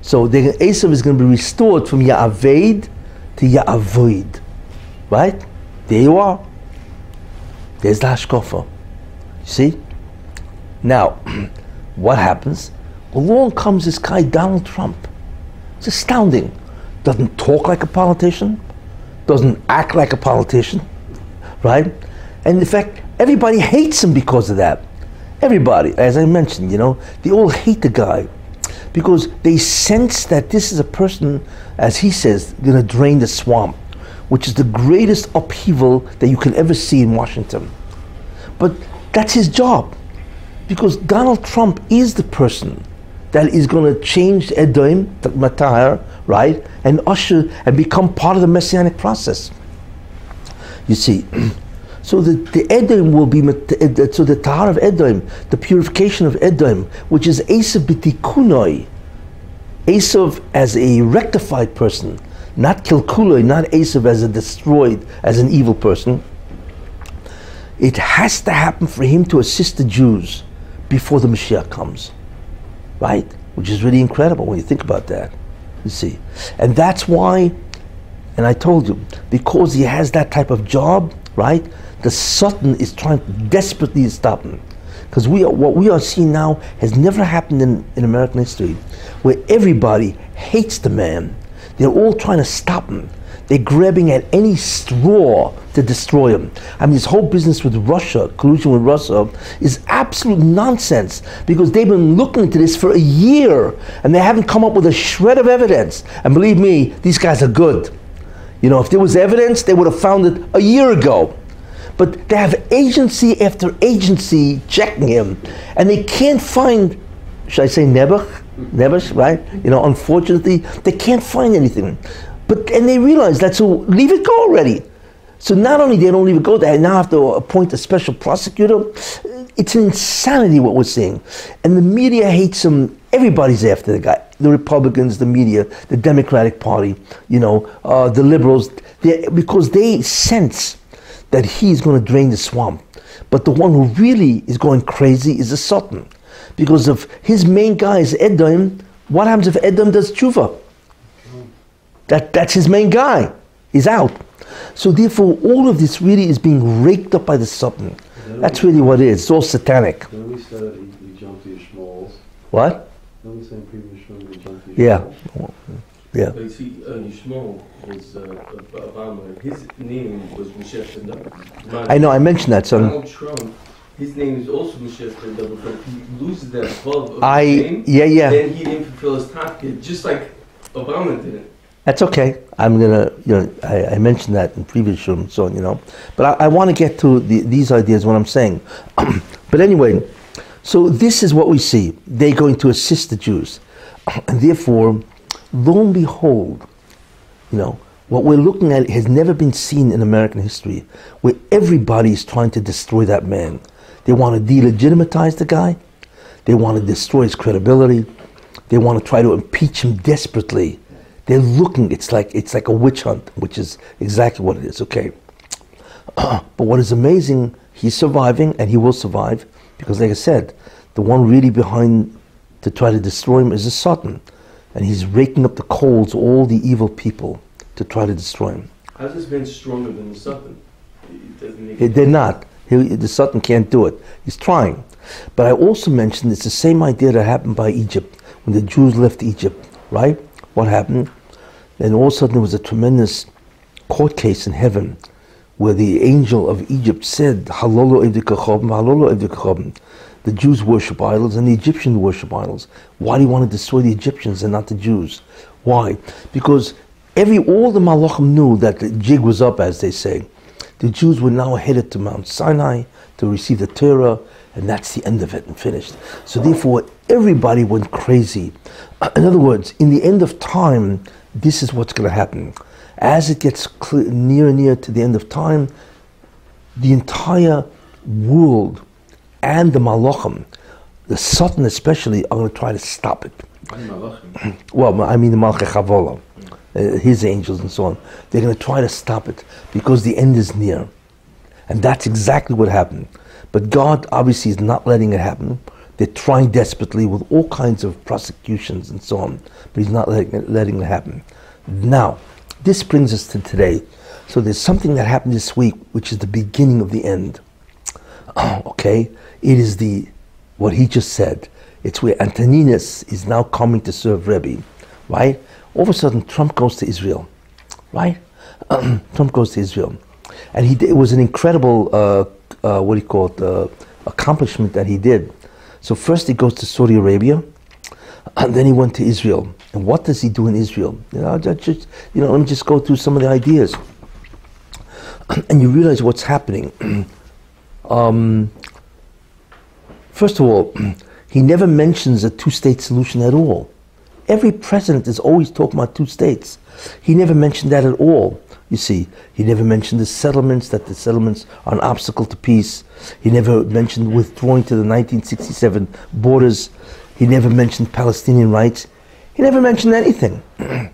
Speaker 1: So the Esav is going to be restored from Ya'aved to Ya'avoid. Right? There you are. There's the Hashkofa. See? Now, what happens? Along comes this guy, Donald Trump. It's astounding. Doesn't talk like a politician, doesn't act like a politician, right? And in fact, everybody hates him because of that. Everybody, as I mentioned, you know, they all hate the guy because they sense that this is a person, as he says, going to drain the swamp, which is the greatest upheaval that you can ever see in Washington. But that's his job because Donald Trump is the person that is going to change Edom, Matahar, right, and usher and become part of the messianic process. You see. So the, the Edom will be, so the Tahar of Edom, the purification of Edom, which is Esav b'tikunoi, Esav as a rectified person, not Kilkuloi, not Esav as a destroyed, as an evil person. It has to happen for him to assist the Jews before the Mashiach comes, right? Which is really incredible when you think about that. You see, and that's why And I told you, because he has that type of job, right? The Satan is trying desperately to stop him. Because we are, what we are seeing now has never happened in, in American history, where everybody hates the man. They're all trying to stop him. They're grabbing at any straw to destroy him. I mean, this whole business with Russia, collusion with Russia, is absolute nonsense because they've been looking into this for a year and they haven't come up with a shred of evidence. And believe me, these guys are good. You know, if there was evidence, they would have found it a year ago. But they have agency after agency checking him, and they can't find, should I say, Nebuch? Nebuch, right? You know, unfortunately, they can't find anything. But and they realize that so leave it go already. So not only they don't leave it go, they now have to appoint a special prosecutor. It's an insanity what we're seeing, and the media hates him. Everybody's after the guy. The Republicans, the media, the Democratic Party, you know, uh, the liberals, because they sense that he's going to drain the swamp. But the one who really is going crazy is the Satan. Because if his main guy is Edom, what happens if Edom does tshuva? That, that's his main guy. He's out. So therefore, all of this really is being raked up by the Satan. That's really what it is. It's all satanic.
Speaker 2: Then we said he, he jumped to
Speaker 1: What?
Speaker 2: Then we said in previous show he jumped to
Speaker 1: Yeah. Yeah.
Speaker 4: But you see, uh, Yishmael was uh, Obama. His name was Michel Tendar.
Speaker 1: I know, I mentioned that, son.
Speaker 4: Donald Trump, his name is also Michel Tendar, but he loses that 12 of
Speaker 1: I,
Speaker 4: his name,
Speaker 1: yeah, yeah.
Speaker 4: then he didn't fulfill his target, just like Obama didn't.
Speaker 1: That's okay. I'm gonna, you know, I, I mentioned that in previous show, so you know, but I, I want to get to the, these ideas. What I'm saying, but anyway, so this is what we see. They're going to assist the Jews, and therefore, lo and behold, you know, what we're looking at has never been seen in American history, where everybody is trying to destroy that man. They want to delegitimize the guy. They want to destroy his credibility. They want to try to impeach him desperately. They're looking. It's like it's like a witch hunt, which is exactly what it is. Okay, but what is amazing, he's surviving, and he will survive because, like I said, the one really behind to try to destroy him is the Satan, and he's raking up the coals, all the evil people, to try to destroy him.
Speaker 4: How's this man stronger than the Satan? It doesn't
Speaker 1: He- They're not. He, the Satan can't do it. He's trying. But I also mentioned it's the same idea that happened by Egypt when the Jews left Egypt, right? What happened? Then all of a sudden there was a tremendous court case in heaven where the angel of Egypt said, "Halolo halolo evdikachom." The Jews worship idols and the Egyptians worship idols. Why do you want to destroy the Egyptians and not the Jews? Why? Because every all the Malachim knew that the jig was up, as they say. The Jews were now headed to Mount Sinai to receive the Torah, and that's the end of it and finished. So therefore, everybody went crazy. In other words, in the end of time, this is what's going to happen. As it gets cl- near and near to the end of time, the entire world and the Malachim, the Satan especially, are going to try to stop it. Well, I mean the Malchei Chavola, uh, his angels and so on. They're going to try to stop it because the end is near. And that's exactly what happened. But God obviously is not letting it happen. They're trying desperately with all kinds of prosecutions and so on, but He's not letting it, letting it happen. Now, this brings us to today. So there's something that happened this week, which is the beginning of the end. okay, it is the what he just said. It's where Antoninus is now coming to serve Rebbe, right? All of a sudden, Trump goes to Israel, right? Trump goes to Israel, and he it was an incredible uh, uh, what do you call it uh, accomplishment that he did. So first he goes to Saudi Arabia, and then he went to Israel. And what does he do in Israel? You know, just, you know, let me just go through some of the ideas, and you realize what's happening. um, first of all, he never mentions a two-state solution at all. Every president is always talking about two states. He never mentioned that at all. You see, he never mentioned the settlements, that the settlements are an obstacle to peace. He never mentioned withdrawing to the 1967 borders. He never mentioned Palestinian rights. He never mentioned anything. and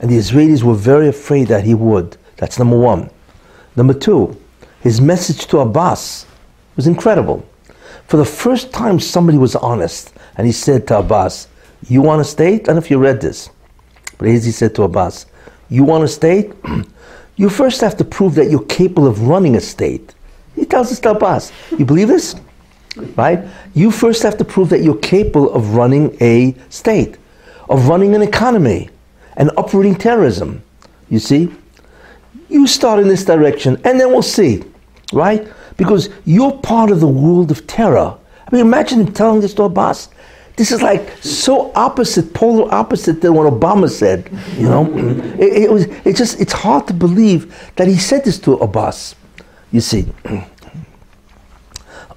Speaker 1: the Israelis were very afraid that he would. That's number one. Number two, his message to Abbas was incredible. For the first time, somebody was honest, and he said to Abbas, You want a state? I don't know if you read this. But he said to Abbas, You want a state? You first have to prove that you're capable of running a state. He tells us to Abbas. You believe this? Right? You first have to prove that you're capable of running a state, of running an economy, and uprooting terrorism. You see? You start in this direction, and then we'll see. Right? Because you're part of the world of terror. I mean, imagine him telling this to Abbas. This is like so opposite, polar opposite than what Obama said. You know, mm-hmm. it, it was. It just. It's hard to believe that he said this to Abbas. You see.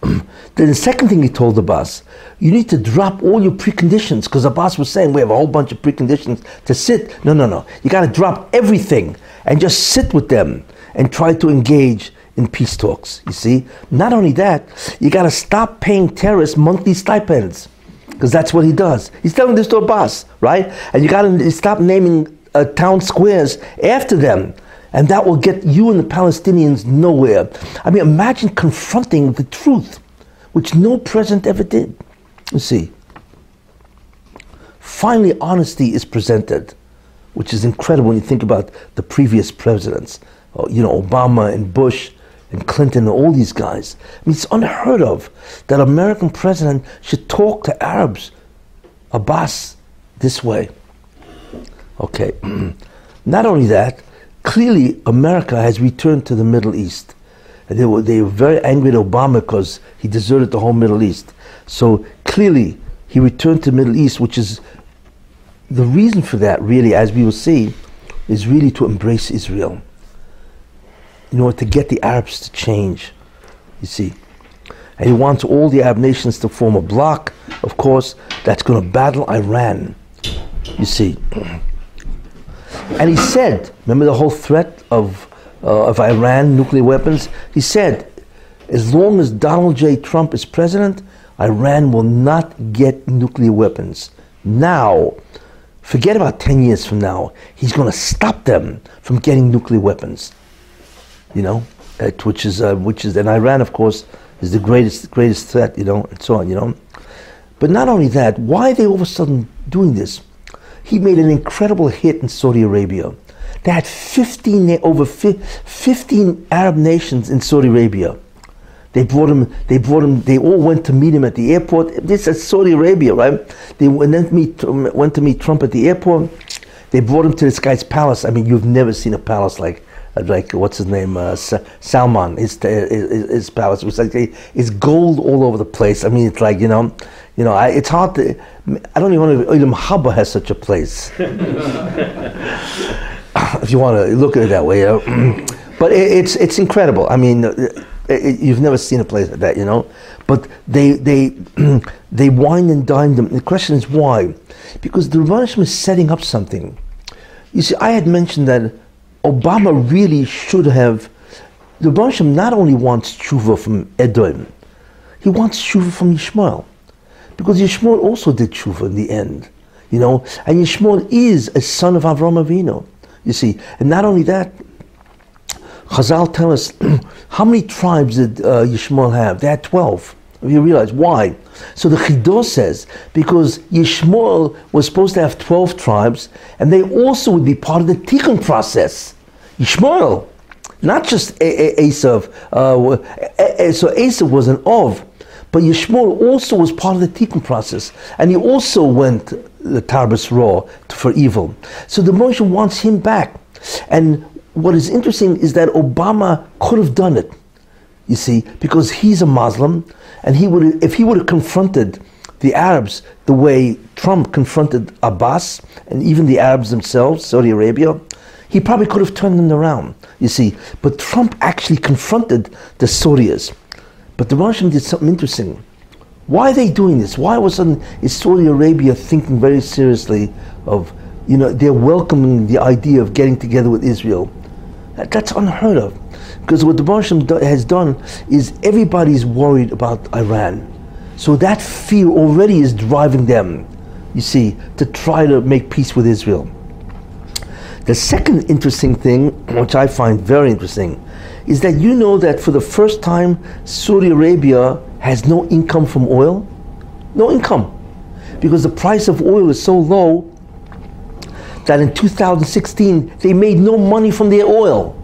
Speaker 1: then the second thing he told Abbas, you need to drop all your preconditions because Abbas was saying we have a whole bunch of preconditions to sit. No, no, no. You got to drop everything and just sit with them and try to engage in peace talks. You see. Not only that, you got to stop paying terrorists monthly stipends because that's what he does. He's telling this to Abbas, right? And you got to stop naming uh, town squares after them. And that will get you and the Palestinians nowhere. I mean, imagine confronting the truth, which no president ever did. You see. Finally, honesty is presented, which is incredible when you think about the previous presidents. Uh, you know, Obama and Bush and Clinton and all these guys. I mean, it's unheard of that American president should talk to Arabs, Abbas, this way. Okay. Not only that, clearly America has returned to the Middle East. And they were, they were very angry at Obama because he deserted the whole Middle East. So clearly he returned to the Middle East, which is the reason for that, really, as we will see, is really to embrace Israel in order to get the Arabs to change, you see. And he wants all the Arab nations to form a bloc, of course, that's going to battle Iran, you see. And he said, remember the whole threat of, uh, of Iran, nuclear weapons? He said, as long as Donald J. Trump is president, Iran will not get nuclear weapons. Now, forget about 10 years from now, he's going to stop them from getting nuclear weapons you know, which is uh, which is and Iran, of course, is the greatest greatest threat, you know, and so on, you know. But not only that, why are they all of a sudden doing this? He made an incredible hit in Saudi Arabia. They had 15 over 15 Arab nations in Saudi Arabia. They brought him. They brought him. They all went to meet him at the airport. This is Saudi Arabia, right? They went to meet went to meet Trump at the airport. They brought him to this guy's palace. I mean, you've never seen a palace like like what's his name, uh, Salman, his, his, his palace was like it's gold all over the place. I mean, it's like you know, you know, I, it's hard to. I don't even know if Ilam Haba has such a place. if you want to look at it that way, you know? but it, it's it's incredible. I mean, it, it, you've never seen a place like that, you know. But they they they wine and dine them. The question is why? Because the Rebbeinu is setting up something. You see, I had mentioned that Obama really should have. The Rebbeinu not only wants tshuva from Edom, he wants tshuva from Yishmael. Because Yishmael also did tshuva in the end. You know, and Yishmael is a son of Avram Avinu. You see, and not only that, Chazal tell us how many tribes did uh, Yishmael have? They had twelve. You realize why? So the Chiddush says because Yishmael was supposed to have 12 tribes and they also would be part of the Tikkun process. Yishmael, not just Esav. Uh, so Esav was an Ov, but Yishmael also was part of the Tikkun process. And he also went the Tarbis Raw for evil. So the Moshe wants him back. And what is interesting is that Obama could have done it you see, because he's a Muslim, and he would, if he would have confronted the Arabs the way Trump confronted Abbas and even the Arabs themselves, Saudi Arabia, he probably could have turned them around. You see, but Trump actually confronted the Saudis. But the Russians did something interesting. Why are they doing this? Why was sudden is Saudi Arabia thinking very seriously of, you know, they're welcoming the idea of getting together with Israel? That's unheard of. Because what the Baruch has done is everybody's worried about Iran. So that fear already is driving them, you see, to try to make peace with Israel. The second interesting thing, which I find very interesting, is that you know that for the first time, Saudi Arabia has no income from oil. No income. Because the price of oil is so low that in 2016 they made no money from their oil.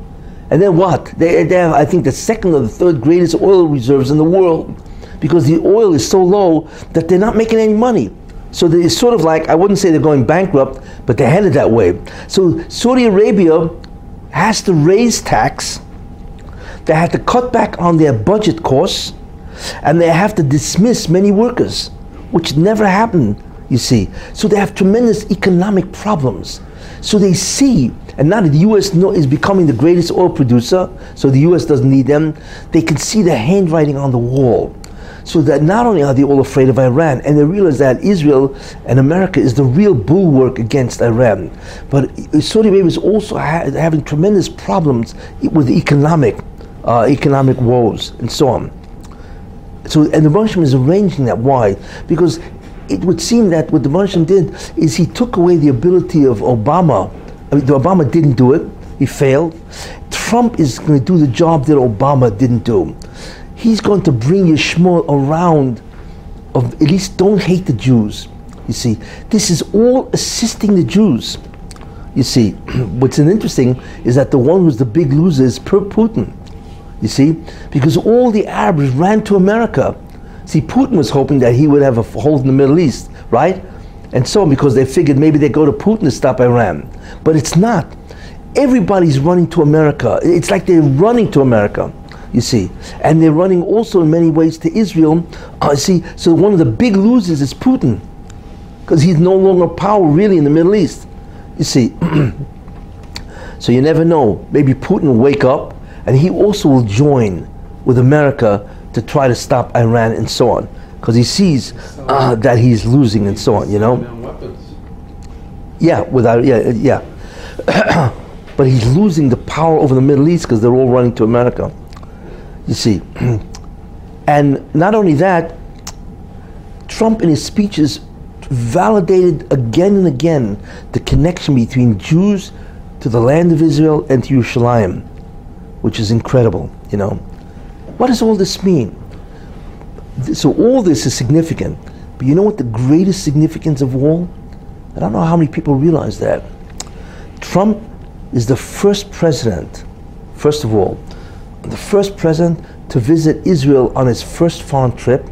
Speaker 1: And then what? They, they have, I think, the second or the third greatest oil reserves in the world because the oil is so low that they're not making any money. So it's sort of like, I wouldn't say they're going bankrupt, but they're headed that way. So Saudi Arabia has to raise tax, they have to cut back on their budget costs, and they have to dismiss many workers, which never happened, you see. So they have tremendous economic problems. So they see, and now that the U.S. is becoming the greatest oil producer, so the U.S. doesn't need them, they can see the handwriting on the wall. So that not only are they all afraid of Iran, and they realize that Israel and America is the real bulwark against Iran, but Saudi Arabia is also ha- having tremendous problems with economic, uh, economic woes and so on. So, and the Russian is arranging that. Why? Because it would seem that what the Russian did is he took away the ability of Obama. I mean, Obama didn't do it; he failed. Trump is going to do the job that Obama didn't do. He's going to bring Yishmael around. Of at least don't hate the Jews. You see, this is all assisting the Jews. You see, what's interesting is that the one who's the big loser is per Putin. You see, because all the Arabs ran to America. See, Putin was hoping that he would have a hold in the Middle East, right? And so because they figured maybe they go to Putin to stop Iran. But it's not. Everybody's running to America. It's like they're running to America, you see. And they're running also in many ways to Israel. Uh, see, so one of the big losers is Putin, because he's no longer power really in the Middle East, you see. so you never know. Maybe Putin will wake up and he also will join with America to try to stop Iran and so on, because he sees uh, that he's losing and so on. You know, yeah, without yeah yeah. but he's losing the power over the Middle East because they're all running to America. You see, and not only that, Trump in his speeches validated again and again the connection between Jews to the land of Israel and to Yerushalayim, which is incredible. You know, what does all this mean? So all this is significant, but you know what the greatest significance of all? I don't know how many people realize that. Trump is the first president, first of all, the first president to visit Israel on his first foreign trip,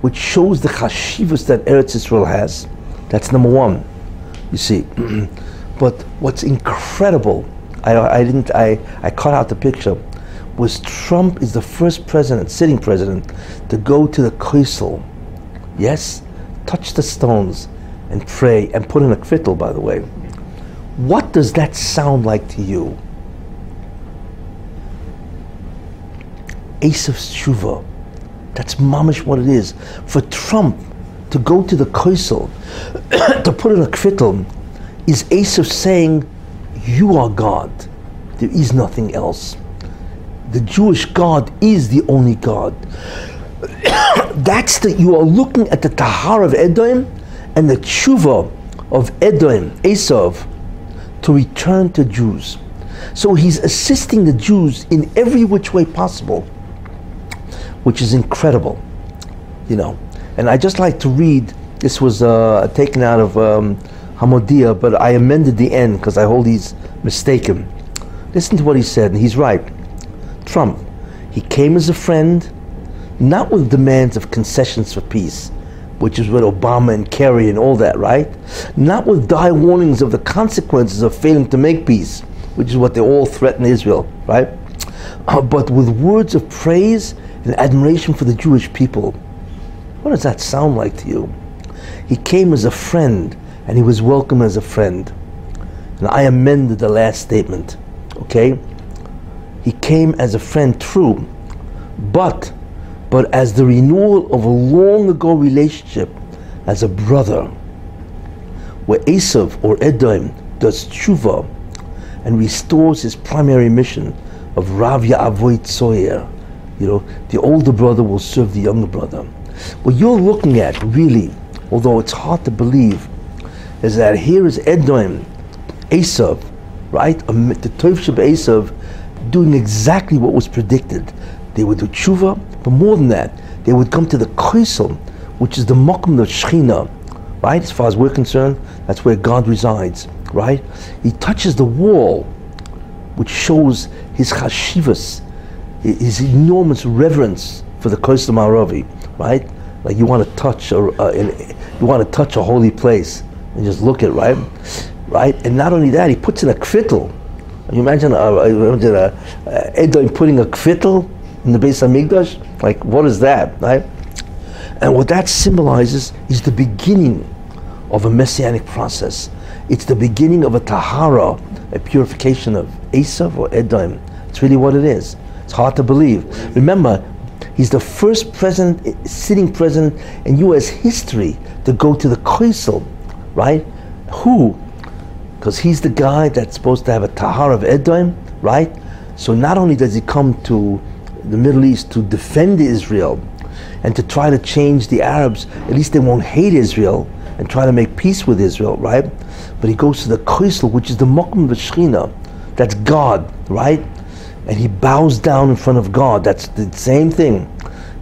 Speaker 1: which shows the chashivas that Eretz Israel has. That's number one, you see. but what's incredible, I, I didn't, I, I cut out the picture, was Trump is the first president, sitting president, to go to the Kosel. Yes, touch the stones and pray and put in a kvittel, by the way. What does that sound like to you? Esav's tshuva. That's mamish what it is. For Trump to go to the Kosel, to put in a kvittel, is Esav saying, You are God. There is nothing else. The Jewish God is the only God. That's the, you are looking at the Tahar of Edom and the tshuva of Edom, Esav, to return to Jews. So he's assisting the Jews in every which way possible, which is incredible, you know. And I just like to read. This was uh, taken out of um, Hamodia, but I amended the end because I hold he's mistaken. Listen to what he said, and he's right. Trump, he came as a friend, not with demands of concessions for peace, which is what Obama and Kerry and all that, right? Not with dire warnings of the consequences of failing to make peace, which is what they all threaten Israel, right? Uh, but with words of praise and admiration for the Jewish people. What does that sound like to you? He came as a friend, and he was welcome as a friend. And I amended the last statement, okay? He came as a friend, true, but but as the renewal of a long ago relationship as a brother, where Esav or Edom does tshuva and restores his primary mission of Rav Ya'avoy Tzoyer. You know, the older brother will serve the younger brother. What you're looking at, really, although it's hard to believe, is that here is Edom, Esav, right? The Tov Sheb Esav doing exactly what was predicted. They would do tshuva, but more than that, they would come to the Kosel, which is the Mokum of Shechina, right? As far as we're concerned, that's where God resides. right? He touches the wall, which shows his chashivas, hi- his enormous reverence for the Kosel Maravi, right? Like you want to touch a, you want to touch a holy place and just look at it, right? Right? And not only that, he puts in a kvittel. You imagine, uh, imagine a, uh, Edom putting a kvittel in the base of Migdash? Like, what is that, right? And what that symbolizes is the beginning of a messianic process. It's the beginning of a tahara, a purification of Esav or Edom. It's really what it is. It's hard to believe. Remember, he's the first president, sitting president in U.S. history to go to the Koisel, right? Who? Because he's the guy that's supposed to have a tahara of Edom, right? So not only does he come to the Middle East to defend Israel and to try to change the Arabs, at least they won't hate Israel and try to make peace with Israel, right? But he goes to the Koisel, which is the Mokum the that's God, right? And he bows down in front of God. That's the same thing.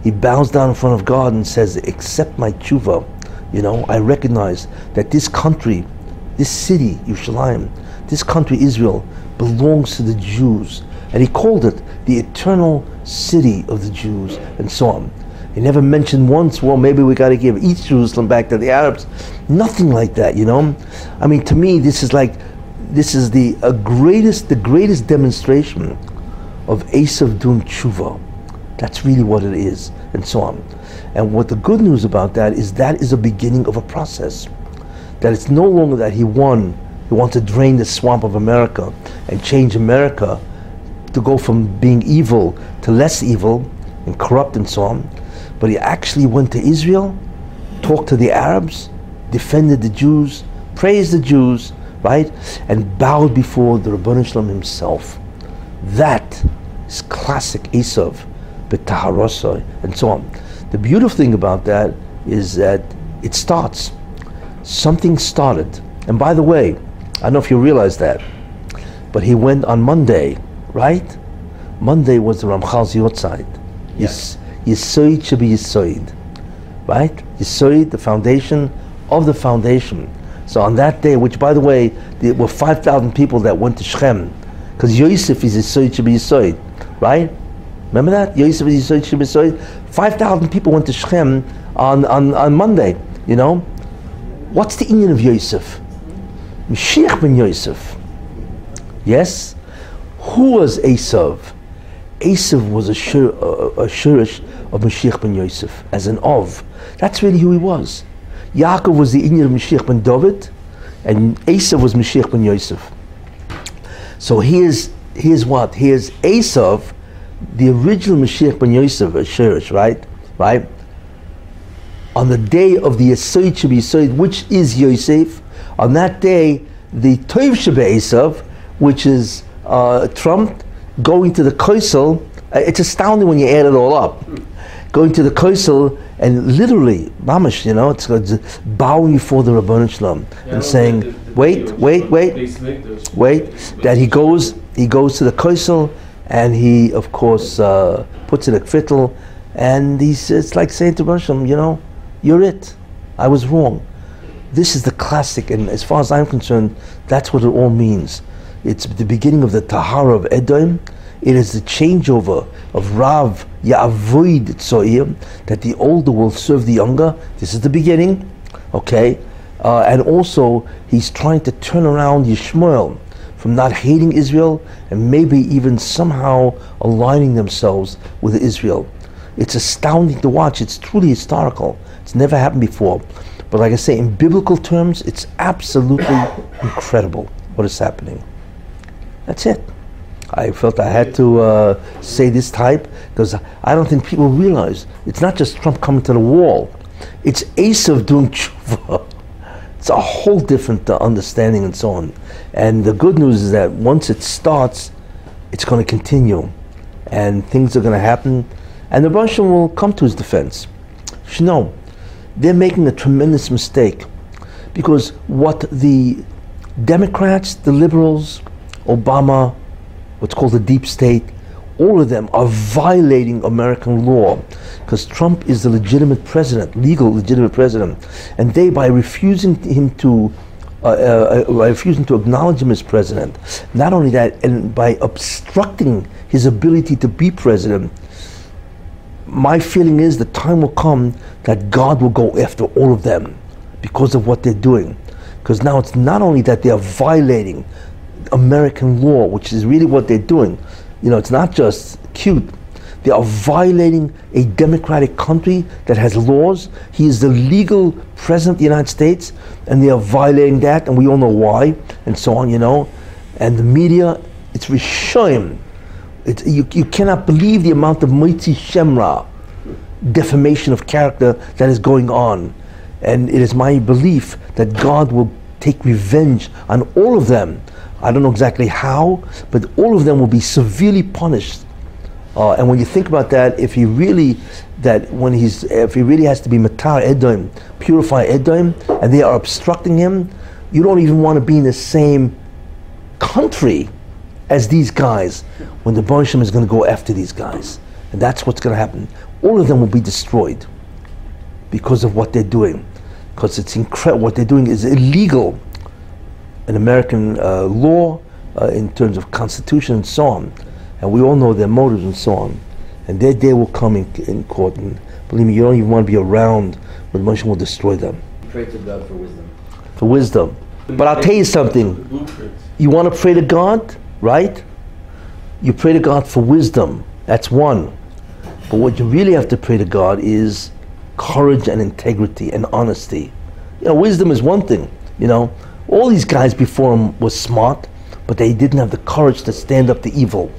Speaker 1: He bows down in front of God and says, "Accept my tshuva." You know, I recognize that this country, this city, Yerushalayim, this country, Israel, belongs to the Jews. And he called it the eternal city of the Jews, and so on. He never mentioned once, well, maybe we got to give East Jerusalem back to the Arabs. Nothing like that, you know. I mean, to me, this is like, this is the uh, greatest, the greatest demonstration of Esav doing tshuva. That's really what it is, and so on. And what the good news about that is that is a beginning of a process. That it's no longer that he won, he wants to drain the swamp of America and change America to go from being evil to less evil and corrupt and so on. But he actually went to Israel, talked to the Arabs, defended the Jews, praised the Jews, right? And bowed before the Ribbono Shel Olam himself. That is classic Esav, B'taharosai, and so on. The beautiful thing about that is that it starts. Something started. And by the way, I don't know if you realize that, but he went on Monday, right? Monday was the Ramchal's Yotzeit. Yes. Yisoid sheb'Yisoid, right? Yisoid, the foundation of the foundation. So on that day, which by the way, there were 5,000 people that went to Shechem, because Yosef is Yisoid sheb'Yisoid, right? Remember that? Yosef is Yisoid sheb'Yisoid. 5,000 people went to Shechem on, on, on Monday, you know? What's the Indian of Yosef? Mashiach ben Yosef. Yes? Who was Esav? Esav was a, shur, a, a shurish of Mashiach ben Yosef, as an of. That's really who he was. Yaakov was the Indian of Mashiach ben David, and Esav was Mashiach ben Yosef. So here's, here's what? Here's Esav, the original Mashiach ben Yosef, a shurish, right? Right? On the day of the Yisoid Shabbat which is Yosef, on that day, the Tov Shabbat which is uh, Trump, going to the Koisel, uh, it's astounding when you add it all up. Going to the Koisel and literally, mamash, you know, it's, it's bowing before the Ribbono Shel Olam and saying, wait, wait, wait, wait, that he goes, he goes to the Koisel and he, of course, uh, puts in a kvittel and he says, it's like saying to Ribbono Shel Olam, you know, you're it. I was wrong. This is the classic, and as far as I'm concerned, that's what it all means. It's the beginning of the Tahara of Edom. It is the changeover of Rav Ya'avoid Tzoir, that the older will serve the younger. This is the beginning, okay? Uh, and also, he's trying to turn around Yishmael from not hating Israel and maybe even somehow aligning themselves with Israel. It's astounding to watch. It's truly historical. It's never happened before. But like I say, in biblical terms, it's absolutely incredible what is happening. That's it. I felt I had to uh, say this type because I don't think people realize it's not just Trump coming to the wall. It's Esav doing tshuva. It's a whole different uh, understanding and so on. And the good news is that once it starts, it's going to continue. And things are going to happen. And the Russian will come to his defense. You know, they're making a tremendous mistake because what the Democrats, the liberals, Obama, what's called the deep state, all of them are violating American law because Trump is the legitimate president, legal legitimate president. And they, by refusing him to uh, uh, by refusing to acknowledge him as president. Not only that, and by obstructing his ability to be president, my feeling is the time will come that God will go after all of them because of what they're doing. Because now it's not only that they are violating American law, which is really what they're doing. You know, it's not just cute. They are violating a democratic country that has laws. He is the legal president of the United States, and they are violating that, and we all know why, and so on, you know. And the media, it's Rishoyim. You, you cannot believe the amount of Moitzi Shemra, defamation of character that is going on. And it is my belief that God will take revenge on all of them. I don't know exactly how, but all of them will be severely punished. Uh, and when you think about that, if he really, that when he's, if he really has to be matar edom, purify edom, and they are obstructing him, you don't even want to be in the same country as these guys when the Bonsham is going to go after these guys. And that's what's going to happen. All of them will be destroyed because of what they're doing. Because it's incredible. What they're doing is illegal in American uh, law, uh, in terms of constitution and so on. And we all know their motives and so on. And their day will come in, in court. And believe me, you don't even want to be around when Moshe will destroy them.
Speaker 5: Pray to God for wisdom.
Speaker 1: For wisdom. But I'll tell you something. You want to pray to God, right? You pray to God for wisdom. That's one. But what you really have to pray to God is courage and integrity and honesty. You know, wisdom is one thing. You know, all these guys before him were smart, but they didn't have the courage to stand up to evil.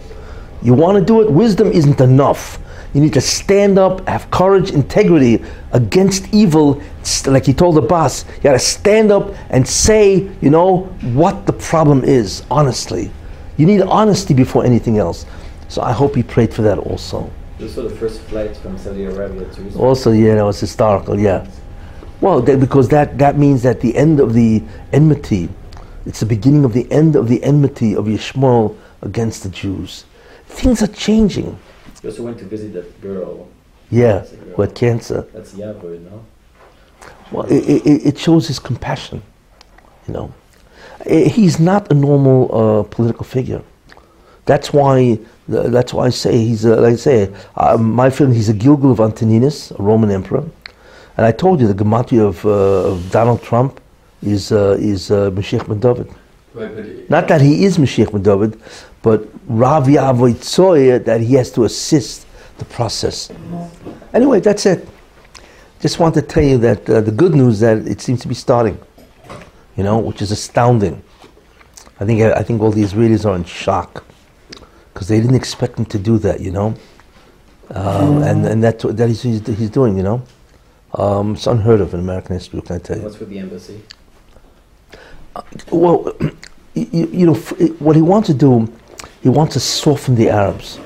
Speaker 1: You want to do it? Wisdom isn't enough. You need to stand up, have courage, integrity against evil. Like he told the boss, you got to stand up and say, you know, what the problem is, honestly. You need honesty before anything else. So I hope he prayed for that also.
Speaker 5: This was the first flight from Saudi Arabia to Israel.
Speaker 1: Also, yeah, that was historical, yeah. Well, that, because that, that means that the end of the enmity, it's the beginning of the end of the enmity of Yishmael against the Jews. Things are changing.
Speaker 5: You also went to visit that girl.
Speaker 1: Yeah, who had cancer.
Speaker 5: That's Yavor, no?
Speaker 1: Well, it, it, it shows his compassion, you know. Eh, He's not a normal uh, political figure. That's why. That's why I say he's. A, like I say, uh, my feeling he's a Gilgul of Antoninus, a Roman emperor, and I told you the gematria of, uh, of Donald Trump is uh, is uh, Mashiach ben David.
Speaker 4: Right,
Speaker 1: Not that he is Mashiach ben David, but Rav Yavoitzoye that he has to assist the process. Anyway, that's it. Just want to tell you that uh, the good news that it seems to be starting, you know, which is astounding. I think I think all the Israelis are in shock because they didn't expect him to do that, you know, um, and and that's what that he's, he's, he's doing, you know. Um, it's unheard of in American history, can I tell you?
Speaker 5: What's with the embassy?
Speaker 1: Well, you, you know, f- what he wants to do, he wants to soften the Arabs.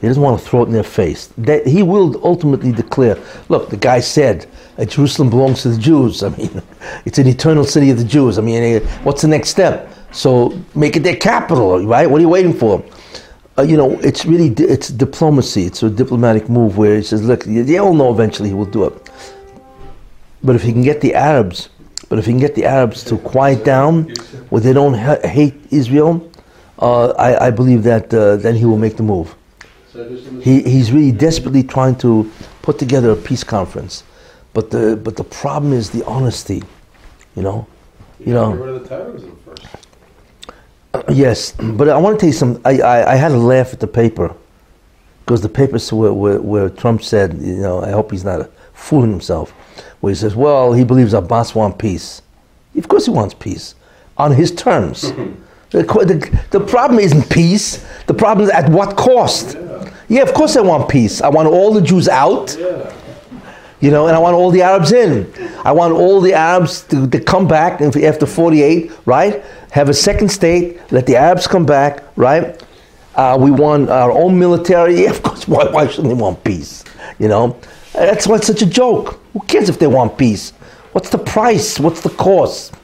Speaker 1: He doesn't want to throw it in their face. That he will ultimately declare, look, the guy said uh, Jerusalem belongs to the Jews. I mean, it's an eternal city of the Jews. I mean, eh, what's the next step? So make it their capital, right? What are you waiting for? Uh, you know, it's really it's diplomacy. It's a diplomatic move where he says, look, they all know eventually he will do it. But if he can get the Arabs, but if he can get the Arabs to quiet down, where they don't ha- hate Israel, uh, I, I believe that uh, then he will make the move. He, he's really desperately trying to put together a peace conference, but the but the problem is the honesty, you know, you know.
Speaker 2: Get rid of the terrorism first.
Speaker 1: Uh, yes, but I want to tell you something. I, I, I had a laugh at the paper because the paper where, where, where Trump said, you know, I hope he's not fooling himself, where he says, well, he believes Abbas wants peace. Of course he wants peace on his terms. the, the, the problem isn't peace. The problem is at what cost?
Speaker 2: Yeah.
Speaker 1: Yeah, of course I want peace. I want all the Jews out.
Speaker 2: Yeah.
Speaker 1: You know, and I want all the Arabs in. I want all the Arabs to, to come back after 48, right? Have a second state, let the Arabs come back, right? Uh, we want our own military. Yeah, of course, why, why shouldn't they want peace? You know? That's why it's such a joke. Who cares if they want peace? What's the price? What's the cost?